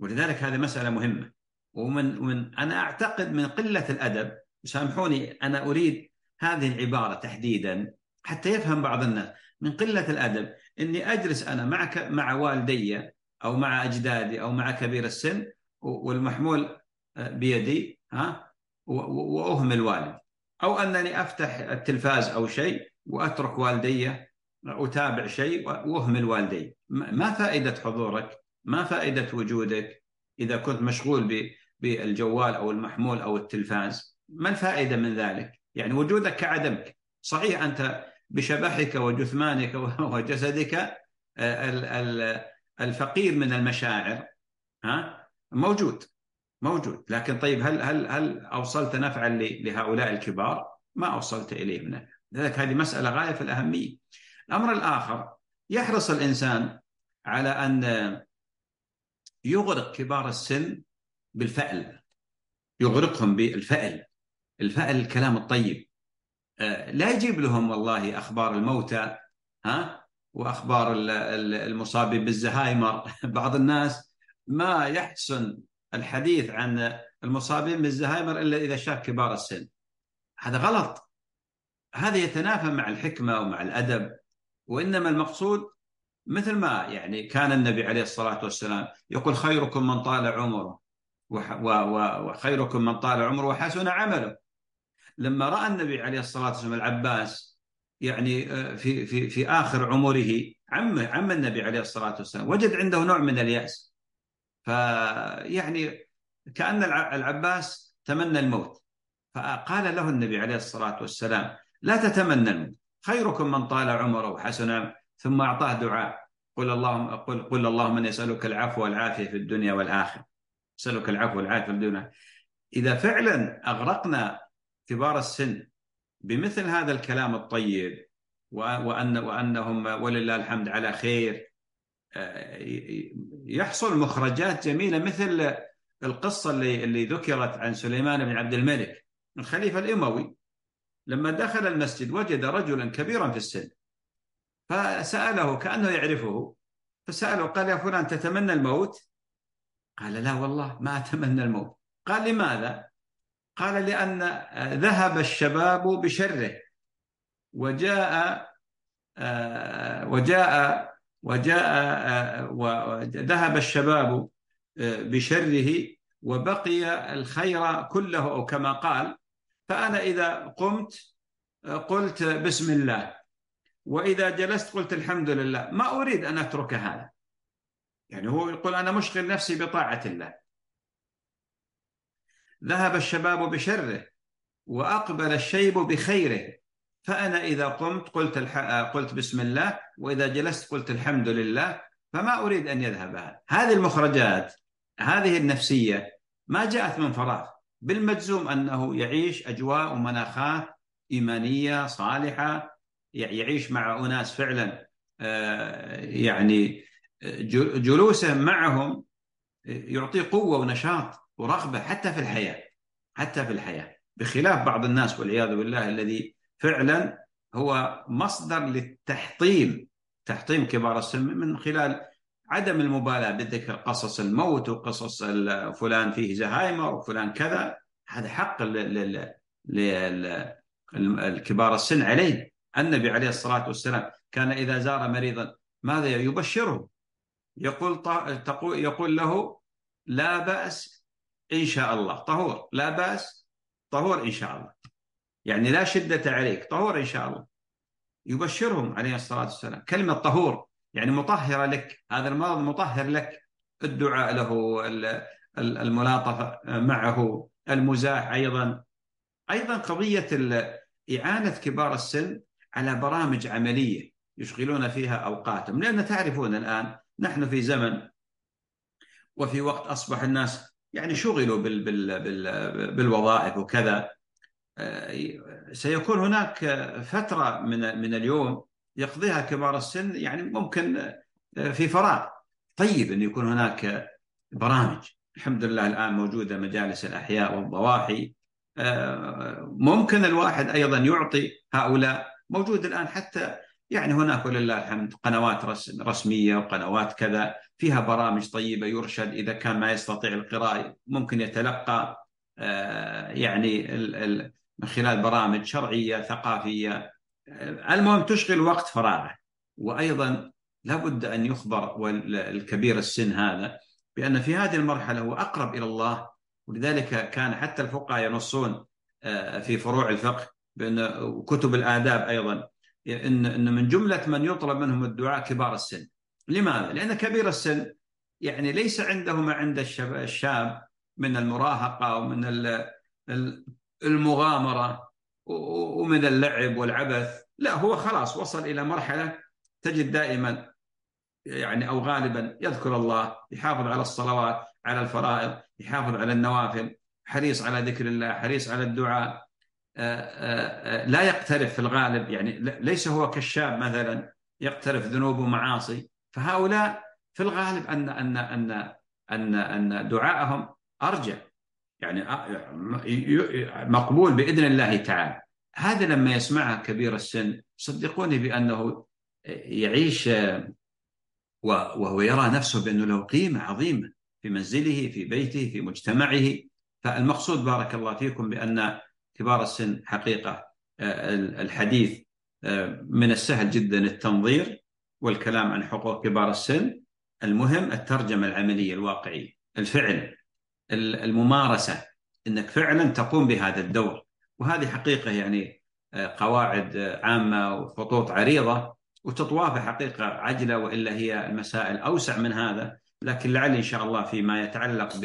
ولذلك هذه مسألة مهمة. ومن ومن أنا أعتقد من قلة الأدب سامحوني أنا أريد هذه العبارة تحديدا حتى يفهم بعض الناس. من قلة الأدب إني أجلس أنا معك مع والدي أو مع أجدادي أو مع كبير السن والمحمول بيدي ها وأهمل والدي أو أنني أفتح التلفاز أو شيء وأترك والدي أتابع شيء وأهمل والدي ما فائدة حضورك؟ ما فائدة وجودك إذا كنت مشغول بالجوال أو المحمول أو التلفاز؟ ما الفائدة من ذلك؟ يعني وجودك كعدمك. صحيح أنت بشبحك وجثمانك [laughs] وجسدك الفقير من المشاعر ها؟ موجود موجود. لكن طيب هل هل هل أوصلت نفعا لهؤلاء الكبار؟ ما أوصلت اليه من لذلك هذه مسألة غاية في الأهمية. الأمر الآخر يحرص الإنسان على أن يغرق كبار السن بالفأل يغرقهم بالفأل. الفأل الكلام الطيب. آه، لا يجيب لهم والله أخبار الموتى ها؟ وأخبار المصابين بالزهايمر. [laughs] بعض الناس ما يحسن الحديث عن المصابين بالزهايمر إلا إذا شاف كبار السن. هذا غلط. هذا يتنافى مع الحكمة ومع الأدب وإنما المقصود مثل ما يعني كان النبي عليه الصلاة والسلام يقول خيركم من طال عمره وخيركم من طال عمره وحسن عمله. لما رأى النبي عليه الصلاة والسلام العباس يعني آه، في في في آخر عمره عمه عم النبي عليه الصلاة والسلام وجد عنده نوع من اليأس. فيعني كأن العباس تمنى الموت. فقال له النبي عليه الصلاة والسلام لا تتمنى الموت. خيركم من طال عمره وحسن ثم أعطاه دعاء. قل اللهم قل قل اللهم إني أسألك العفو والعافية في الدنيا والآخرة. أسألك العفو والعافية في الدنيا. إذا فعلا أغرقنا كبار السن بمثل هذا الكلام الطيب وأن وأنهم ولله الحمد على خير آه، يحصل مخرجات جميلة مثل القصة اللي اللي ذكرت عن سليمان بن عبد الملك الخليفة الأموي. لما دخل المسجد وجد رجلا كبيرا في السن. فسأله كأنه يعرفه فسأله قال يا فلان تتمنى الموت؟ قال لا والله ما أتمنى الموت. قال لماذا؟ قال لأن ذهب الشباب بشره وجاء وجاء وجاء وذهب الشباب بشره وبقي الخير كله أو كما قال. فأنا إذا قمت قلت بسم الله. وإذا جلست قلت الحمد لله ما أريد أن أترك هذا. يعني هو يقول أنا مشغل نفسي بطاعة الله. ذهب الشباب بشره وأقبل الشيب بخيره. فأنا إذا قمت قلت. قلت بسم الله وإذا جلست قلت الحمد لله فما أريد أن يذهب هذا. هذه المخرجات هذه النفسية ما جاءت من فراغ. بالمجزوم أنه يعيش أجواء ومناخات إيمانية صالحة يعيش مع أناس فعلا آه، يعني جلوسه معهم يعطيه قوة ونشاط ورغبة حتى في الحياة حتى في الحياة بخلاف بعض الناس والعياذ بالله الذي فعلا هو مصدر للتحطيم تحطيم كبار السن من خلال عدم المبالاة بذكر قصص الموت وقصص فلان فيه زهايمر وفلان كذا هذا حق للكبار السن عليه. النبي عليه الصلاة والسلام كان إذا زار مريضا ماذا يبشره؟ يقول يقول له لا بأس إن شاء الله طهور لا بأس طهور إن شاء الله. يعني لا شدة عليك طهور إن شاء الله. يبشرهم عليه الصلاة والسلام. كلمة طهور يعني مطهرة لك هذا المرض مطهر لك. الدعاء له الملاطفة معه المزاح أيضا. أيضا قضية إعانة كبار السن على برامج عملية يشغلون فيها أوقاتهم لأن تعرفون الآن نحن في زمن وفي وقت أصبح الناس يعني شغلوا بال بال بال بالوظائف وكذا. سيكون هناك فترة من من اليوم يقضيها كبار السن يعني ممكن في فراغ. طيب أن يكون هناك برامج الحمد لله الآن موجودة مجالس الأحياء والضواحي. ممكن الواحد أيضا يعطي هؤلاء موجود الآن حتى يعني هناك ولله الحمد قنوات رسمية وقنوات كذا فيها برامج طيبة يرشد إذا كان ما يستطيع القراءة ممكن يتلقى يعني من خلال برامج شرعية ثقافية المهم تشغل وقت فراغه. وأيضا لابد أن يخبر الكبير السن هذا بأن في هذه المرحلة هو أقرب إلى الله ولذلك كان حتى الفقهاء ينصون آه، في فروع الفقه بأن كتب الآداب أيضا إن إن من جملة من يطلب منهم الدعاء كبار السن. لماذا؟ لأن كبير السن يعني ليس عنده ما عند الشاب من المراهقة ومن المغامرة ومن اللعب والعبث. لا هو خلاص وصل إلى مرحلة تجد دائما يعني أو غالبا يذكر الله يحافظ على الصلوات على الفرائض يحافظ على النوافل حريص على ذكر الله حريص على الدعاء. لا يقترف في الغالب يعني ليس هو كالشاب مثلا يقترف ذنوب ومعاصي. فهؤلاء في الغالب أن أن أن أن أن دعاءهم أرجع يعني مقبول بإذن الله تعالى. هذا لما يسمعه كبير السن صدقوني بأنه يعيش وهو يرى نفسه بأنه له قيمة عظيمة في منزله في بيته في مجتمعه. فالمقصود بارك الله فيكم بأن كبار السن حقيقة الحديث من السهل جدا التنظير والكلام عن حقوق كبار السن. المهم الترجمة العملية الواقعية الفعل الممارسة إنك فعلا تقوم بهذا الدور. وهذه حقيقة يعني قواعد عامة وخطوط عريضة وتطوافها حقيقة عجلة وإلا هي المسائل أوسع من هذا. لكن لعل إن شاء الله فيما يتعلق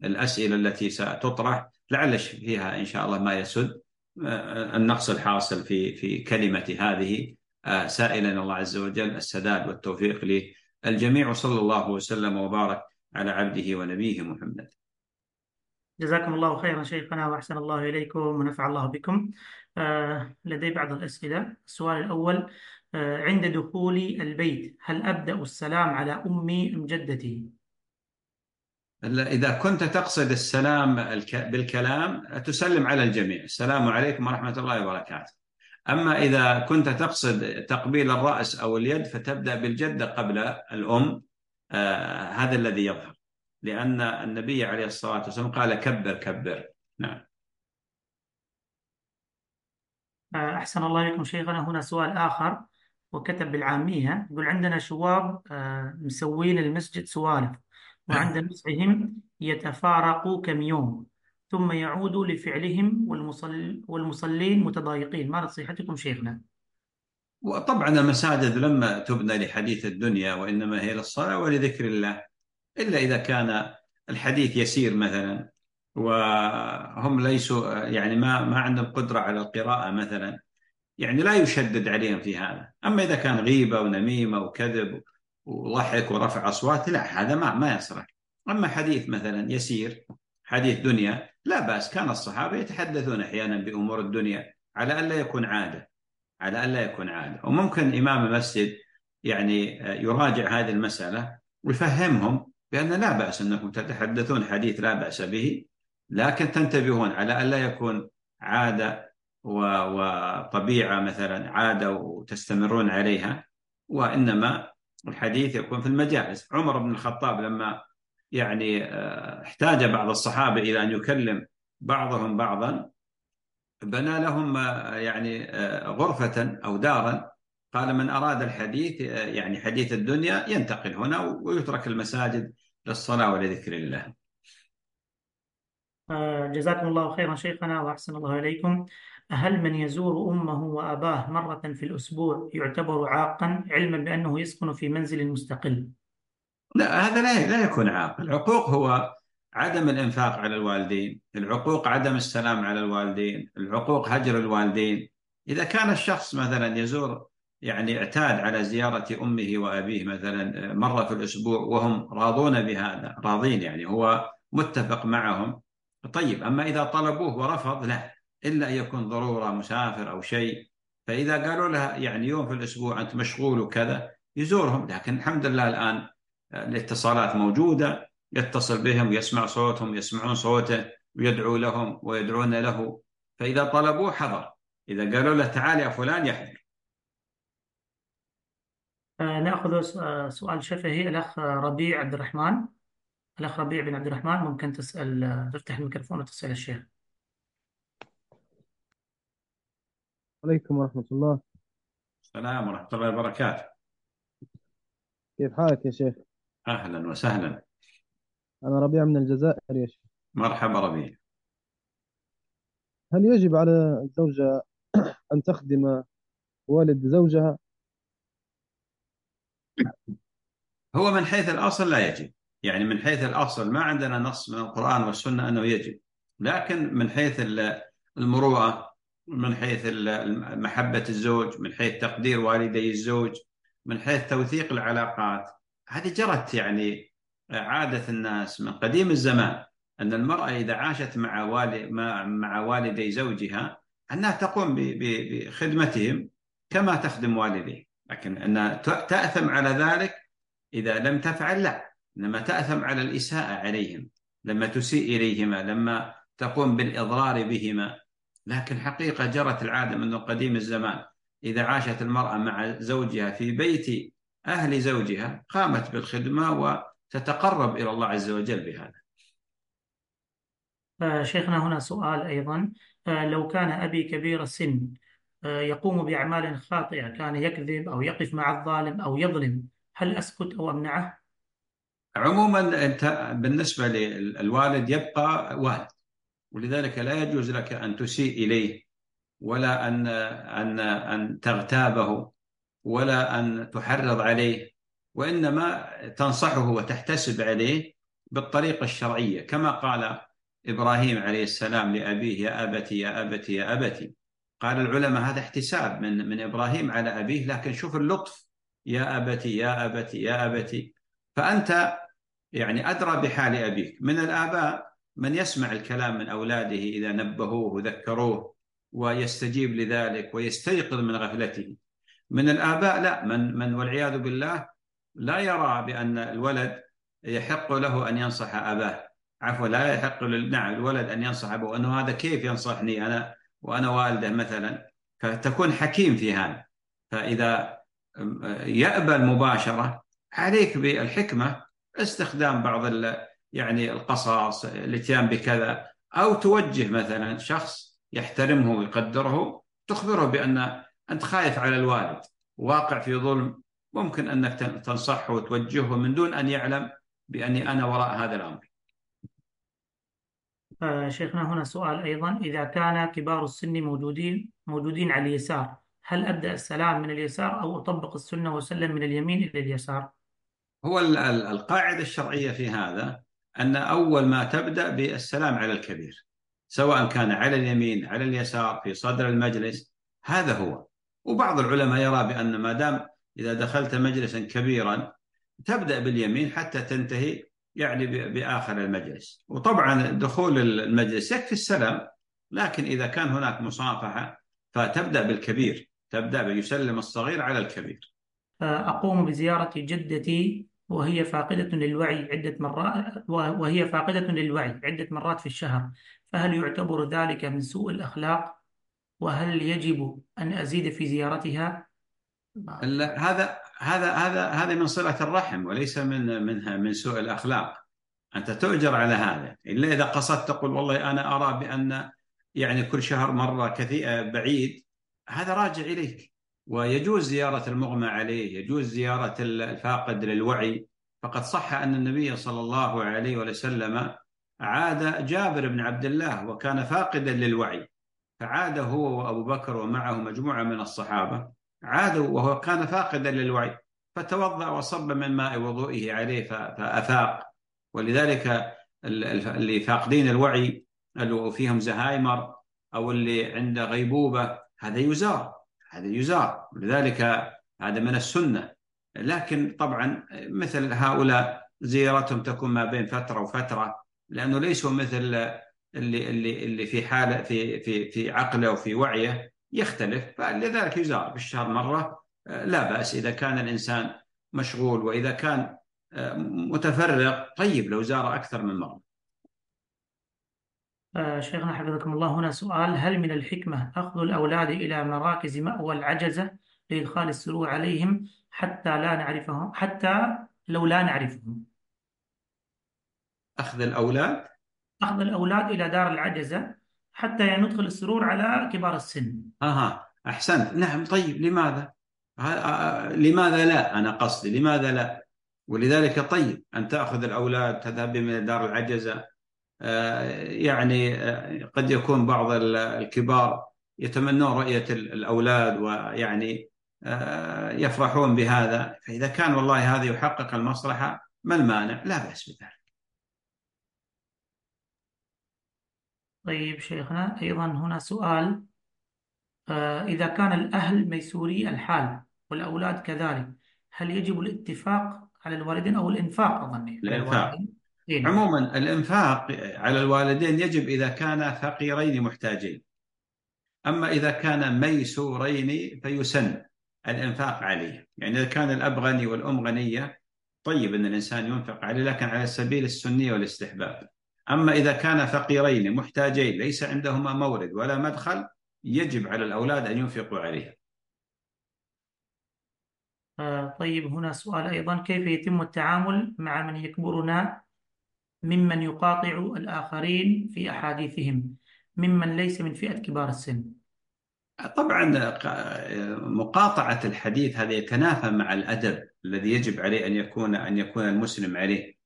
بالاسئله التي ستطرح لعل فيها إن شاء الله ما يسد النقص الحاصل في في كلمة هذه سائلا الله عز وجل السداد والتوفيق للجميع وصلى الله وسلم وبارك على عبده ونبيه محمد. جزاكم الله خيرا شيخنا وأحسن الله إليكم ونفع الله بكم. آه لدي بعض الأسئلة، السؤال الأول آه، عند دخولي البيت هل أبدأ السلام على أمي أم جدتي؟ إذا كنت تقصد السلام بالكلام تسلم على الجميع. السلام عليكم ورحمة الله وبركاته. أما إذا كنت تقصد تقبيل الرأس أو اليد فتبدأ بالجدة قبل الأم آه هذا الذي يظهر. لأن النبي عليه الصلاة والسلام قال كبر كبر. نعم. آه، أحسن الله إليكم شيخنا هنا سؤال آخر وكتب بالعامية. يقول عندنا شواب آه، مسوين المسجد سوالف. وعند نصحهم يتفارقوا كم يوم ثم يعودوا لفعلهم والمصل والمصلين متضايقين. ما نصيحتكم شيخنا؟ وطبعا المساجد لما تبنى لحديث الدنيا وإنما هي للصلاة ولذكر الله إلا إذا كان الحديث يسير مثلا وهم ليسوا يعني ما ما عندهم قدرة على القراءة مثلا يعني لا يشدد عليهم في هذا. أما إذا كان غيبة ونميمة وكذب وضحك ورفع أصوات لا هذا ما ما يصلح. أما حديث مثلا يسير حديث دنيا لا بأس كان الصحابة يتحدثون أحيانا بأمور الدنيا على ألا يكون عادة على ألا يكون عادة. وممكن إمام المسجد يعني يراجع هذه المسألة ويفهمهم بأن لا بأس أنكم تتحدثون حديث لا بأس به لكن تنتبهون على ألا يكون عادة وطبيعة مثلا عادة وتستمرون عليها وإنما الحديث يكون في المجالس. عمر بن الخطاب لما يعني آه، احتاج بعض الصحابة إلى أن يكلم بعضهم بعضا بنى لهم آه، يعني آه، غرفة أو دارا. قال من أراد الحديث يعني حديث الدنيا ينتقل هنا ويترك المساجد للصلاة ولذكر الله. جزاكم الله خيرا شيخنا وأحسن الله إليكم. هل من يزور أمه وأباه مرة في الأسبوع يعتبر عاقا علما بأنه يسكن في منزل مستقل؟ لا هذا لا لا يكون عاق العقوق هو عدم الإنفاق على الوالدين العقوق عدم السلام على الوالدين العقوق هجر الوالدين. إذا كان الشخص مثلا يزور يعني اعتاد على زيارة أمه وأبيه مثلا مرة في الأسبوع وهم راضون بهذا راضين يعني هو متفق معهم طيب أما إذا طلبوه ورفض لا. إلا أن يكون ضرورة مسافر أو شيء. فإذا قالوا له يعني يوم في الأسبوع أنت مشغول وكذا يزورهم. لكن الحمد لله الآن الاتصالات موجودة يتصل بهم ويسمع صوتهم يسمعون صوته ويدعو لهم ويدعون له. فإذا طلبوه حضر. إذا قالوا له تعال يا فلان يحضر. آه، نأخذ سؤال شفهي. الأخ ربيع عبد الرحمن. الأخ ربيع بن عبد الرحمن ممكن تسأل تفتح الميكروفون وتسأل الشيخ. عليكم ورحمة الله. السلام ورحمة الله وبركاته. كيف حالك يا شيخ؟ أهلا وسهلا. أنا ربيع من الجزائر يا شيخ. مرحبا ربيع. هل يجب على الزوجة [clears throat] أن تخدم والد زوجها؟ هو من حيث الأصل لا يجب. يعني من حيث الأصل ما عندنا نص من القرآن والسنة أنه يجب. لكن من حيث المروءة من حيث محبة الزوج من حيث تقدير والدي الزوج من حيث توثيق العلاقات. هذه جرت يعني عادة الناس من قديم الزمان أن المرأة إذا عاشت مع والي مع والدي زوجها أنها تقوم بخدمتهم كما تخدم والديه لكن أنها تأثم على ذلك إذا لم تفعل لا. إنما تأثم على الإساءة عليهم لما تسيء إليهما لما تقوم بالإضرار بهما. لكن حقيقة جرت العادة منذ قديم الزمان. إذا عاشت المرأة مع زوجها في بيت أهل زوجها قامت بالخدمة وتتقرب إلى الله عز وجل بهذا. شيخنا هنا سؤال أيضا. آه، لو كان أبي كبير السن آه، يقوم بأعمال خاطئة كان يكذب أو يقف مع الظالم أو يظلم هل أسكت أو أمنعه؟ عموما أنت بالنسبة للوالد يبقى والد ولذلك لا يجوز لك أن تسيء إليه ولا أن أن أن تغتابه ولا أن تحرض عليه وإنما تنصحه وتحتسب عليه بالطريقة الشرعية. كما قال إبراهيم عليه السلام لأبيه يا أبتي يا أبتي يا أبتي. قال العلماء هذا احتساب من من إبراهيم على أبيه لكن شوف اللطف. يا أبتي يا أبتي يا أبتي. فأنت يعني أدرى بحال أبيك. من الآباء من يسمع الكلام من أولاده إذا نبهوه وذكروه ويستجيب لذلك ويستيقظ من غفلته. من الآباء لا من من والعياذ بالله لا يرى بأن الولد يحق له أن ينصح أباه. عفوا لا يحق نعم الولد أن ينصح أبوه أنه هذا كيف ينصحني أنا وأنا والده مثلا؟ فتكون حكيم في هذا. فإذا يأبى المباشرة عليك بالحكمة استخدام بعض يعني القصص الاتيان بكذا أو توجه مثلا شخص يحترمه ويقدره تخبره بأن أنت خايف على الوالد واقع في ظلم ممكن أنك تنصحه وتوجهه من دون أن يعلم بأني أنا وراء هذا الأمر آه، شيخنا هنا سؤال أيضا إذا كان كبار السن موجودين موجودين على اليسار هل أبدأ السلام من اليسار أو أطبق السنة وسلم من اليمين إلى اليسار؟ هو القاعدة الشرعية في هذا أن أول ما تبدأ بالسلام على الكبير سواء كان على اليمين على اليسار في صدر المجلس هذا هو. وبعض العلماء يرى بأن ما دام إذا دخلت مجلسا كبيرا تبدأ باليمين حتى تنتهي يعني بآخر المجلس. وطبعا دخول المجلس يكفي السلام لكن إذا كان هناك مصافحة فتبدأ بالكبير تبدأ بيسلم الصغير على الكبير. أقوم بزيارة جدتي وهي فاقدة للوعي عدة مرات وهي فاقدة للوعي عدة مرات في الشهر. فهل يعتبر ذلك من سوء الأخلاق؟ وهل يجب أن أزيد في زيارتها؟ هذا هذا هذا هذا من صلة الرحم وليس من منها من سوء الأخلاق. أنت تؤجر على هذا. إلا إذا قصدت تقول والله أنا أرى بأن يعني كل شهر مرة كثير بعيد هذا راجع إليك. ويجوز زيارة المغمى عليه يجوز زيارة الفاقد للوعي. فقد صح أن النبي صلى الله عليه وسلم عاد جابر بن عبد الله وكان فاقدا للوعي. فعاد هو وأبو بكر ومعه مجموعة من الصحابة عادوا وهو كان فاقدا للوعي. فتوضأ وصب من ماء وضوئه عليه فأفاق. ولذلك اللي فاقدين الوعي اللي فيهم زهايمر أو اللي عنده غيبوبة هذا يزار. هذا يزار. ولذلك هذا من السنة. لكن طبعا مثل هؤلاء زيارتهم تكون ما بين فترة وفترة لأنه ليسوا مثل اللي اللي اللي في حالة في في في عقله وفي وعيه يختلف. فلذلك يزار بالشهر مرة. لا بأس إذا كان الإنسان مشغول وإذا كان متفرغ طيب لو زار أكثر من مرة. آه، شيخنا حفظكم الله. هنا سؤال هل من الحكمة أخذ الأولاد إلى مراكز مأوى العجزة لإدخال السرور عليهم حتى لا نعرفهم حتى لو لا نعرفهم؟ أخذ الأولاد؟ أخذ الأولاد إلى دار العجزة حتى ندخل السرور على كبار السن. أها أحسنت. نعم طيب لماذا؟ لماذا لا؟ أنا قصدي لماذا لا؟ ولذلك طيب أن تأخذ الأولاد تذهب من دار العجزة. يعني قد يكون بعض الكبار يتمنون رؤية الأولاد ويعني يفرحون بهذا. فإذا كان والله هذا يحقق المصلحة ما المانع؟ لا بأس بذلك. طيب شيخنا أيضا هنا سؤال إذا كان الأهل ميسوري الحال والأولاد كذلك هل يجب الاتفاق على الوالدين أو الإنفاق أظن؟ الإنفاق. عموما الإنفاق على الوالدين يجب إذا كان فقيرين محتاجين. أما إذا كان ميسورين فيسن الإنفاق عليه. يعني إذا كان الأب غني والأم غنية طيب أن الإنسان ينفق عليه لكن على سبيل السنية والاستحباب. أما إذا كان فقيرين محتاجين ليس عندهما مورد ولا مدخل يجب على الأولاد أن ينفقوا عليه. آه طيب هنا سؤال أيضا كيف يتم التعامل مع من يكبرنا ممن يقاطع الآخرين في أحاديثهم ممن ليس من فئة كبار السن. طبعا مقاطعة الحديث هذا يتنافى مع الأدب الذي يجب عليه أن يكون أن يكون المسلم عليه.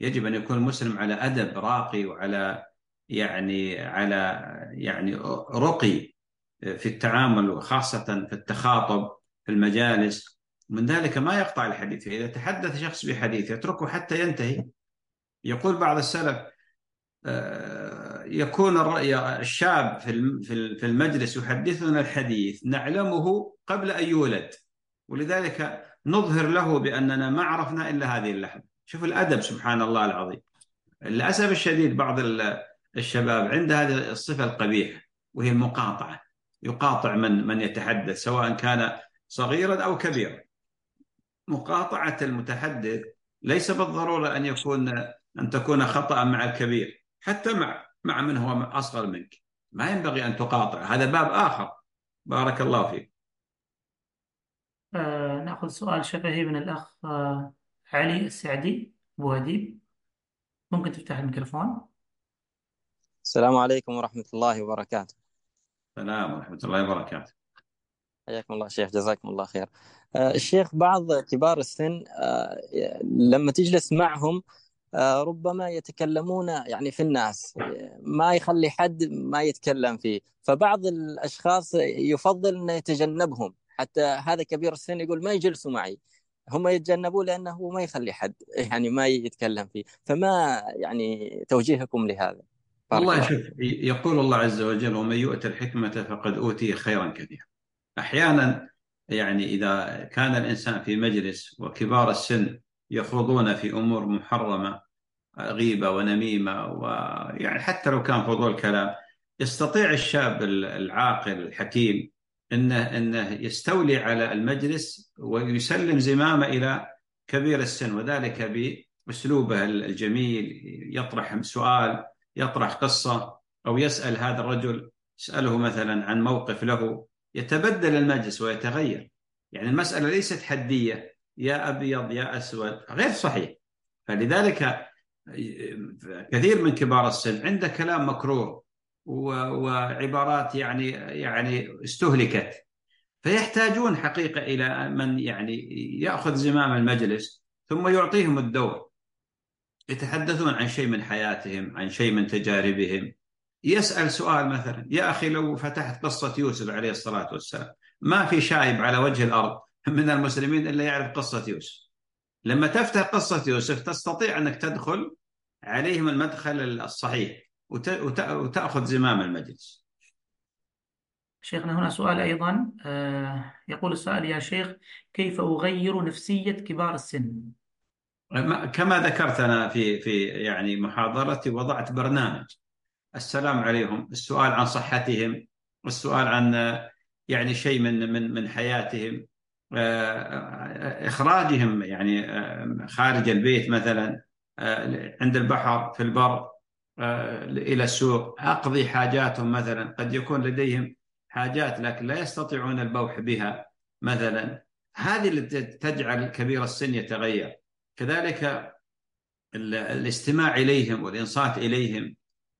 يجب أن يكون المسلم على أدب راقي وعلى يعني على يعني رقي في التعامل وخاصة في التخاطب في المجالس. من ذلك ما يقطع الحديث. فإذا تحدث شخص بحديث يتركه حتى ينتهي. يقول بعض السلف يكون الشاب في المجلس يحدثنا الحديث نعلمه قبل أن يولد. ولذلك نظهر له بأننا ما عرفنا إلا هذه اللحظة. شوف الأدب سبحان الله العظيم. للأسف الشديد بعض الشباب عند هذه الصفة القبيحة وهي المقاطعة يقاطع من من يتحدث سواء كان صغيرا أو كبيرا. مقاطعة المتحدث ليس بالضرورة أن يكون أن تكون خطأ مع الكبير حتى مع مع من هو أصغر منك. ما ينبغي أن تقاطع هذا باب آخر. بارك الله فيك. آه نأخذ سؤال شفهي من الأخ آه علي السعدي أبو هديب. ممكن تفتح الميكروفون؟ السلام عليكم ورحمة الله وبركاته. السلام ورحمة الله وبركاته. حياكم الله شيخ جزاكم الله خير. الشيخ بعض كبار السن لما تجلس معهم ربما يتكلمون يعني في الناس. ما يخلي حد ما يتكلم فيه. فبعض الأشخاص يفضل أنه يتجنبهم. حتى هذا كبير السن يقول ما يجلسوا معي. هم يتجنبوه لأنه ما يخلي حد [laughs] يعني ما يتكلم فيه. فما يعني توجيهكم لهذا؟ والله شوف يقول الله عز وجل ومن يؤت الحكمة فقد أوتي خيرا كثيرا. أحيانا يعني إذا كان الإنسان في مجلس وكبار السن يخوضون في أمور محرمة غيبة ونميمة ويعني حتى لو كان فضول كلام. يستطيع الشاب العاقل الحكيم إنه إنه يستولي على المجلس ويسلم زمامه إلى كبير السن وذلك بأسلوبه الجميل. يطرح سؤال يطرح قصة أو يسأل هذا الرجل يسأله مثلا عن موقف له يتبدل المجلس ويتغير. يعني المسألة ليست حدية يا أبيض يا أسود. غير صحيح. فلذلك كثير من كبار السن عنده كلام مكروه وعبارات يعني يعني استهلكت. فيحتاجون حقيقة إلى من يعني يأخذ زمام المجلس ثم يعطيهم الدور. يتحدثون عن شيء من حياتهم عن شيء من تجاربهم. يسأل سؤال مثلا يا أخي لو فتحت قصة يوسف عليه الصلاة والسلام ما في شايب على وجه الأرض؟ من المسلمين إلا يعرف قصة يوسف. لما تفتح قصة يوسف تستطيع أنك تدخل عليهم المدخل الصحيح وتأخذ زمام المجلس. شيخنا هنا سؤال أيضا آه، يقول السائل يا شيخ كيف أغير نفسية كبار السن؟ كما ذكرت أنا في في يعني محاضرتي وضعت برنامج. السلام عليهم. السؤال عن صحتهم. السؤال عن يعني شيء من من من حياتهم. آه، إخراجهم يعني آه، خارج البيت مثلا آه، عند البحر في البر إلى السوق أقضي حاجاتهم مثلا. قد يكون لديهم حاجات لكن لا يستطيعون البوح بها مثلا. هذه التي تجعل كبير السن يتغير. كذلك الاستماع إليهم والإنصات إليهم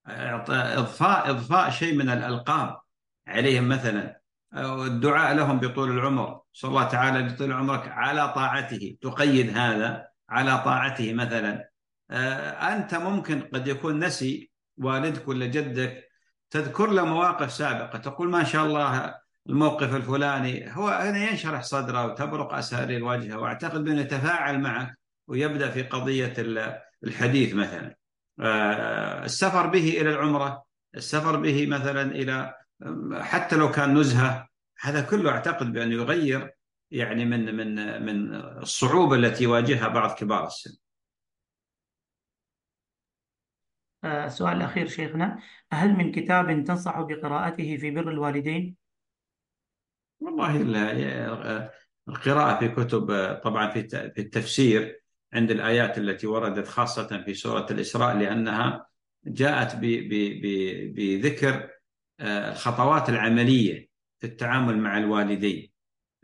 اضفاء إضفاء شيء من الألقاب عليهم مثلا. الدعاء لهم بطول العمر. صلى الله تعالى بطول عمرك على طاعته. تقيد هذا على طاعته مثلا. آه، أنت ممكن قد يكون نسي والدك ولا جدك تذكر له مواقف سابقة. تقول ما شاء الله الموقف الفلاني. هو هنا ينشرح صدره وتبرق أسارير وجهه وأعتقد بأنه يتفاعل معك ويبدأ في قضية الحديث مثلا. آه، السفر به إلى العمرة. السفر به مثلا إلى حتى لو كان نزهة هذا كله أعتقد بأنه يغير يعني من من من الصعوبة التي يواجهها بعض كبار السن السؤال آه، الأخير شيخنا هل من كتاب تنصح بقراءته في بر الوالدين؟ والله القراءة في كتب طبعا في التفسير عند الآيات التي وردت خاصة في سورة الإسراء لأنها جاءت بذكر آه، الخطوات العملية في التعامل مع الوالدين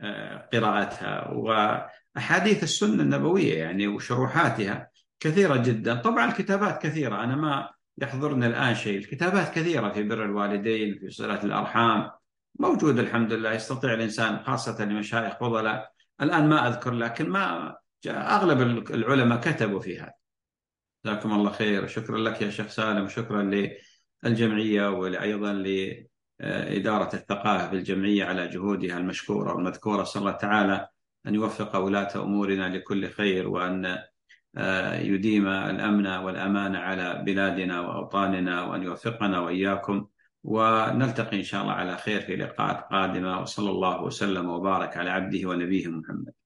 آه، قراءتها وأحاديث السنة النبوية يعني وشروحاتها كثيرة جدا. طبعا الكتابات كثيرة أنا ما يحضرني الآن شيء. الكتابات كثيرة في بر الوالدين في صلة الأرحام موجود الحمد لله يستطيع الإنسان خاصة لمشايخ فضلاء. الآن ما أذكر لكن ما أغلب العلماء كتبوا في هذا. جزاكم الله خير. شكرا لك يا شيخ سالم وشكرا للجمعية وأيضا لإدارة الثقافة في الجمعية على جهودها المشكورة والمذكورة. صلى الله تعالى أن يوفق ولاة أمورنا لكل خير وأن آه، يديم الأمن والأمان على بلادنا وأوطاننا وأن يوفقنا وإياكم. ونلتقي إن شاء الله على خير في لقاءات قادمة. وصلى الله وسلم وبارك على عبده ونبيه محمد.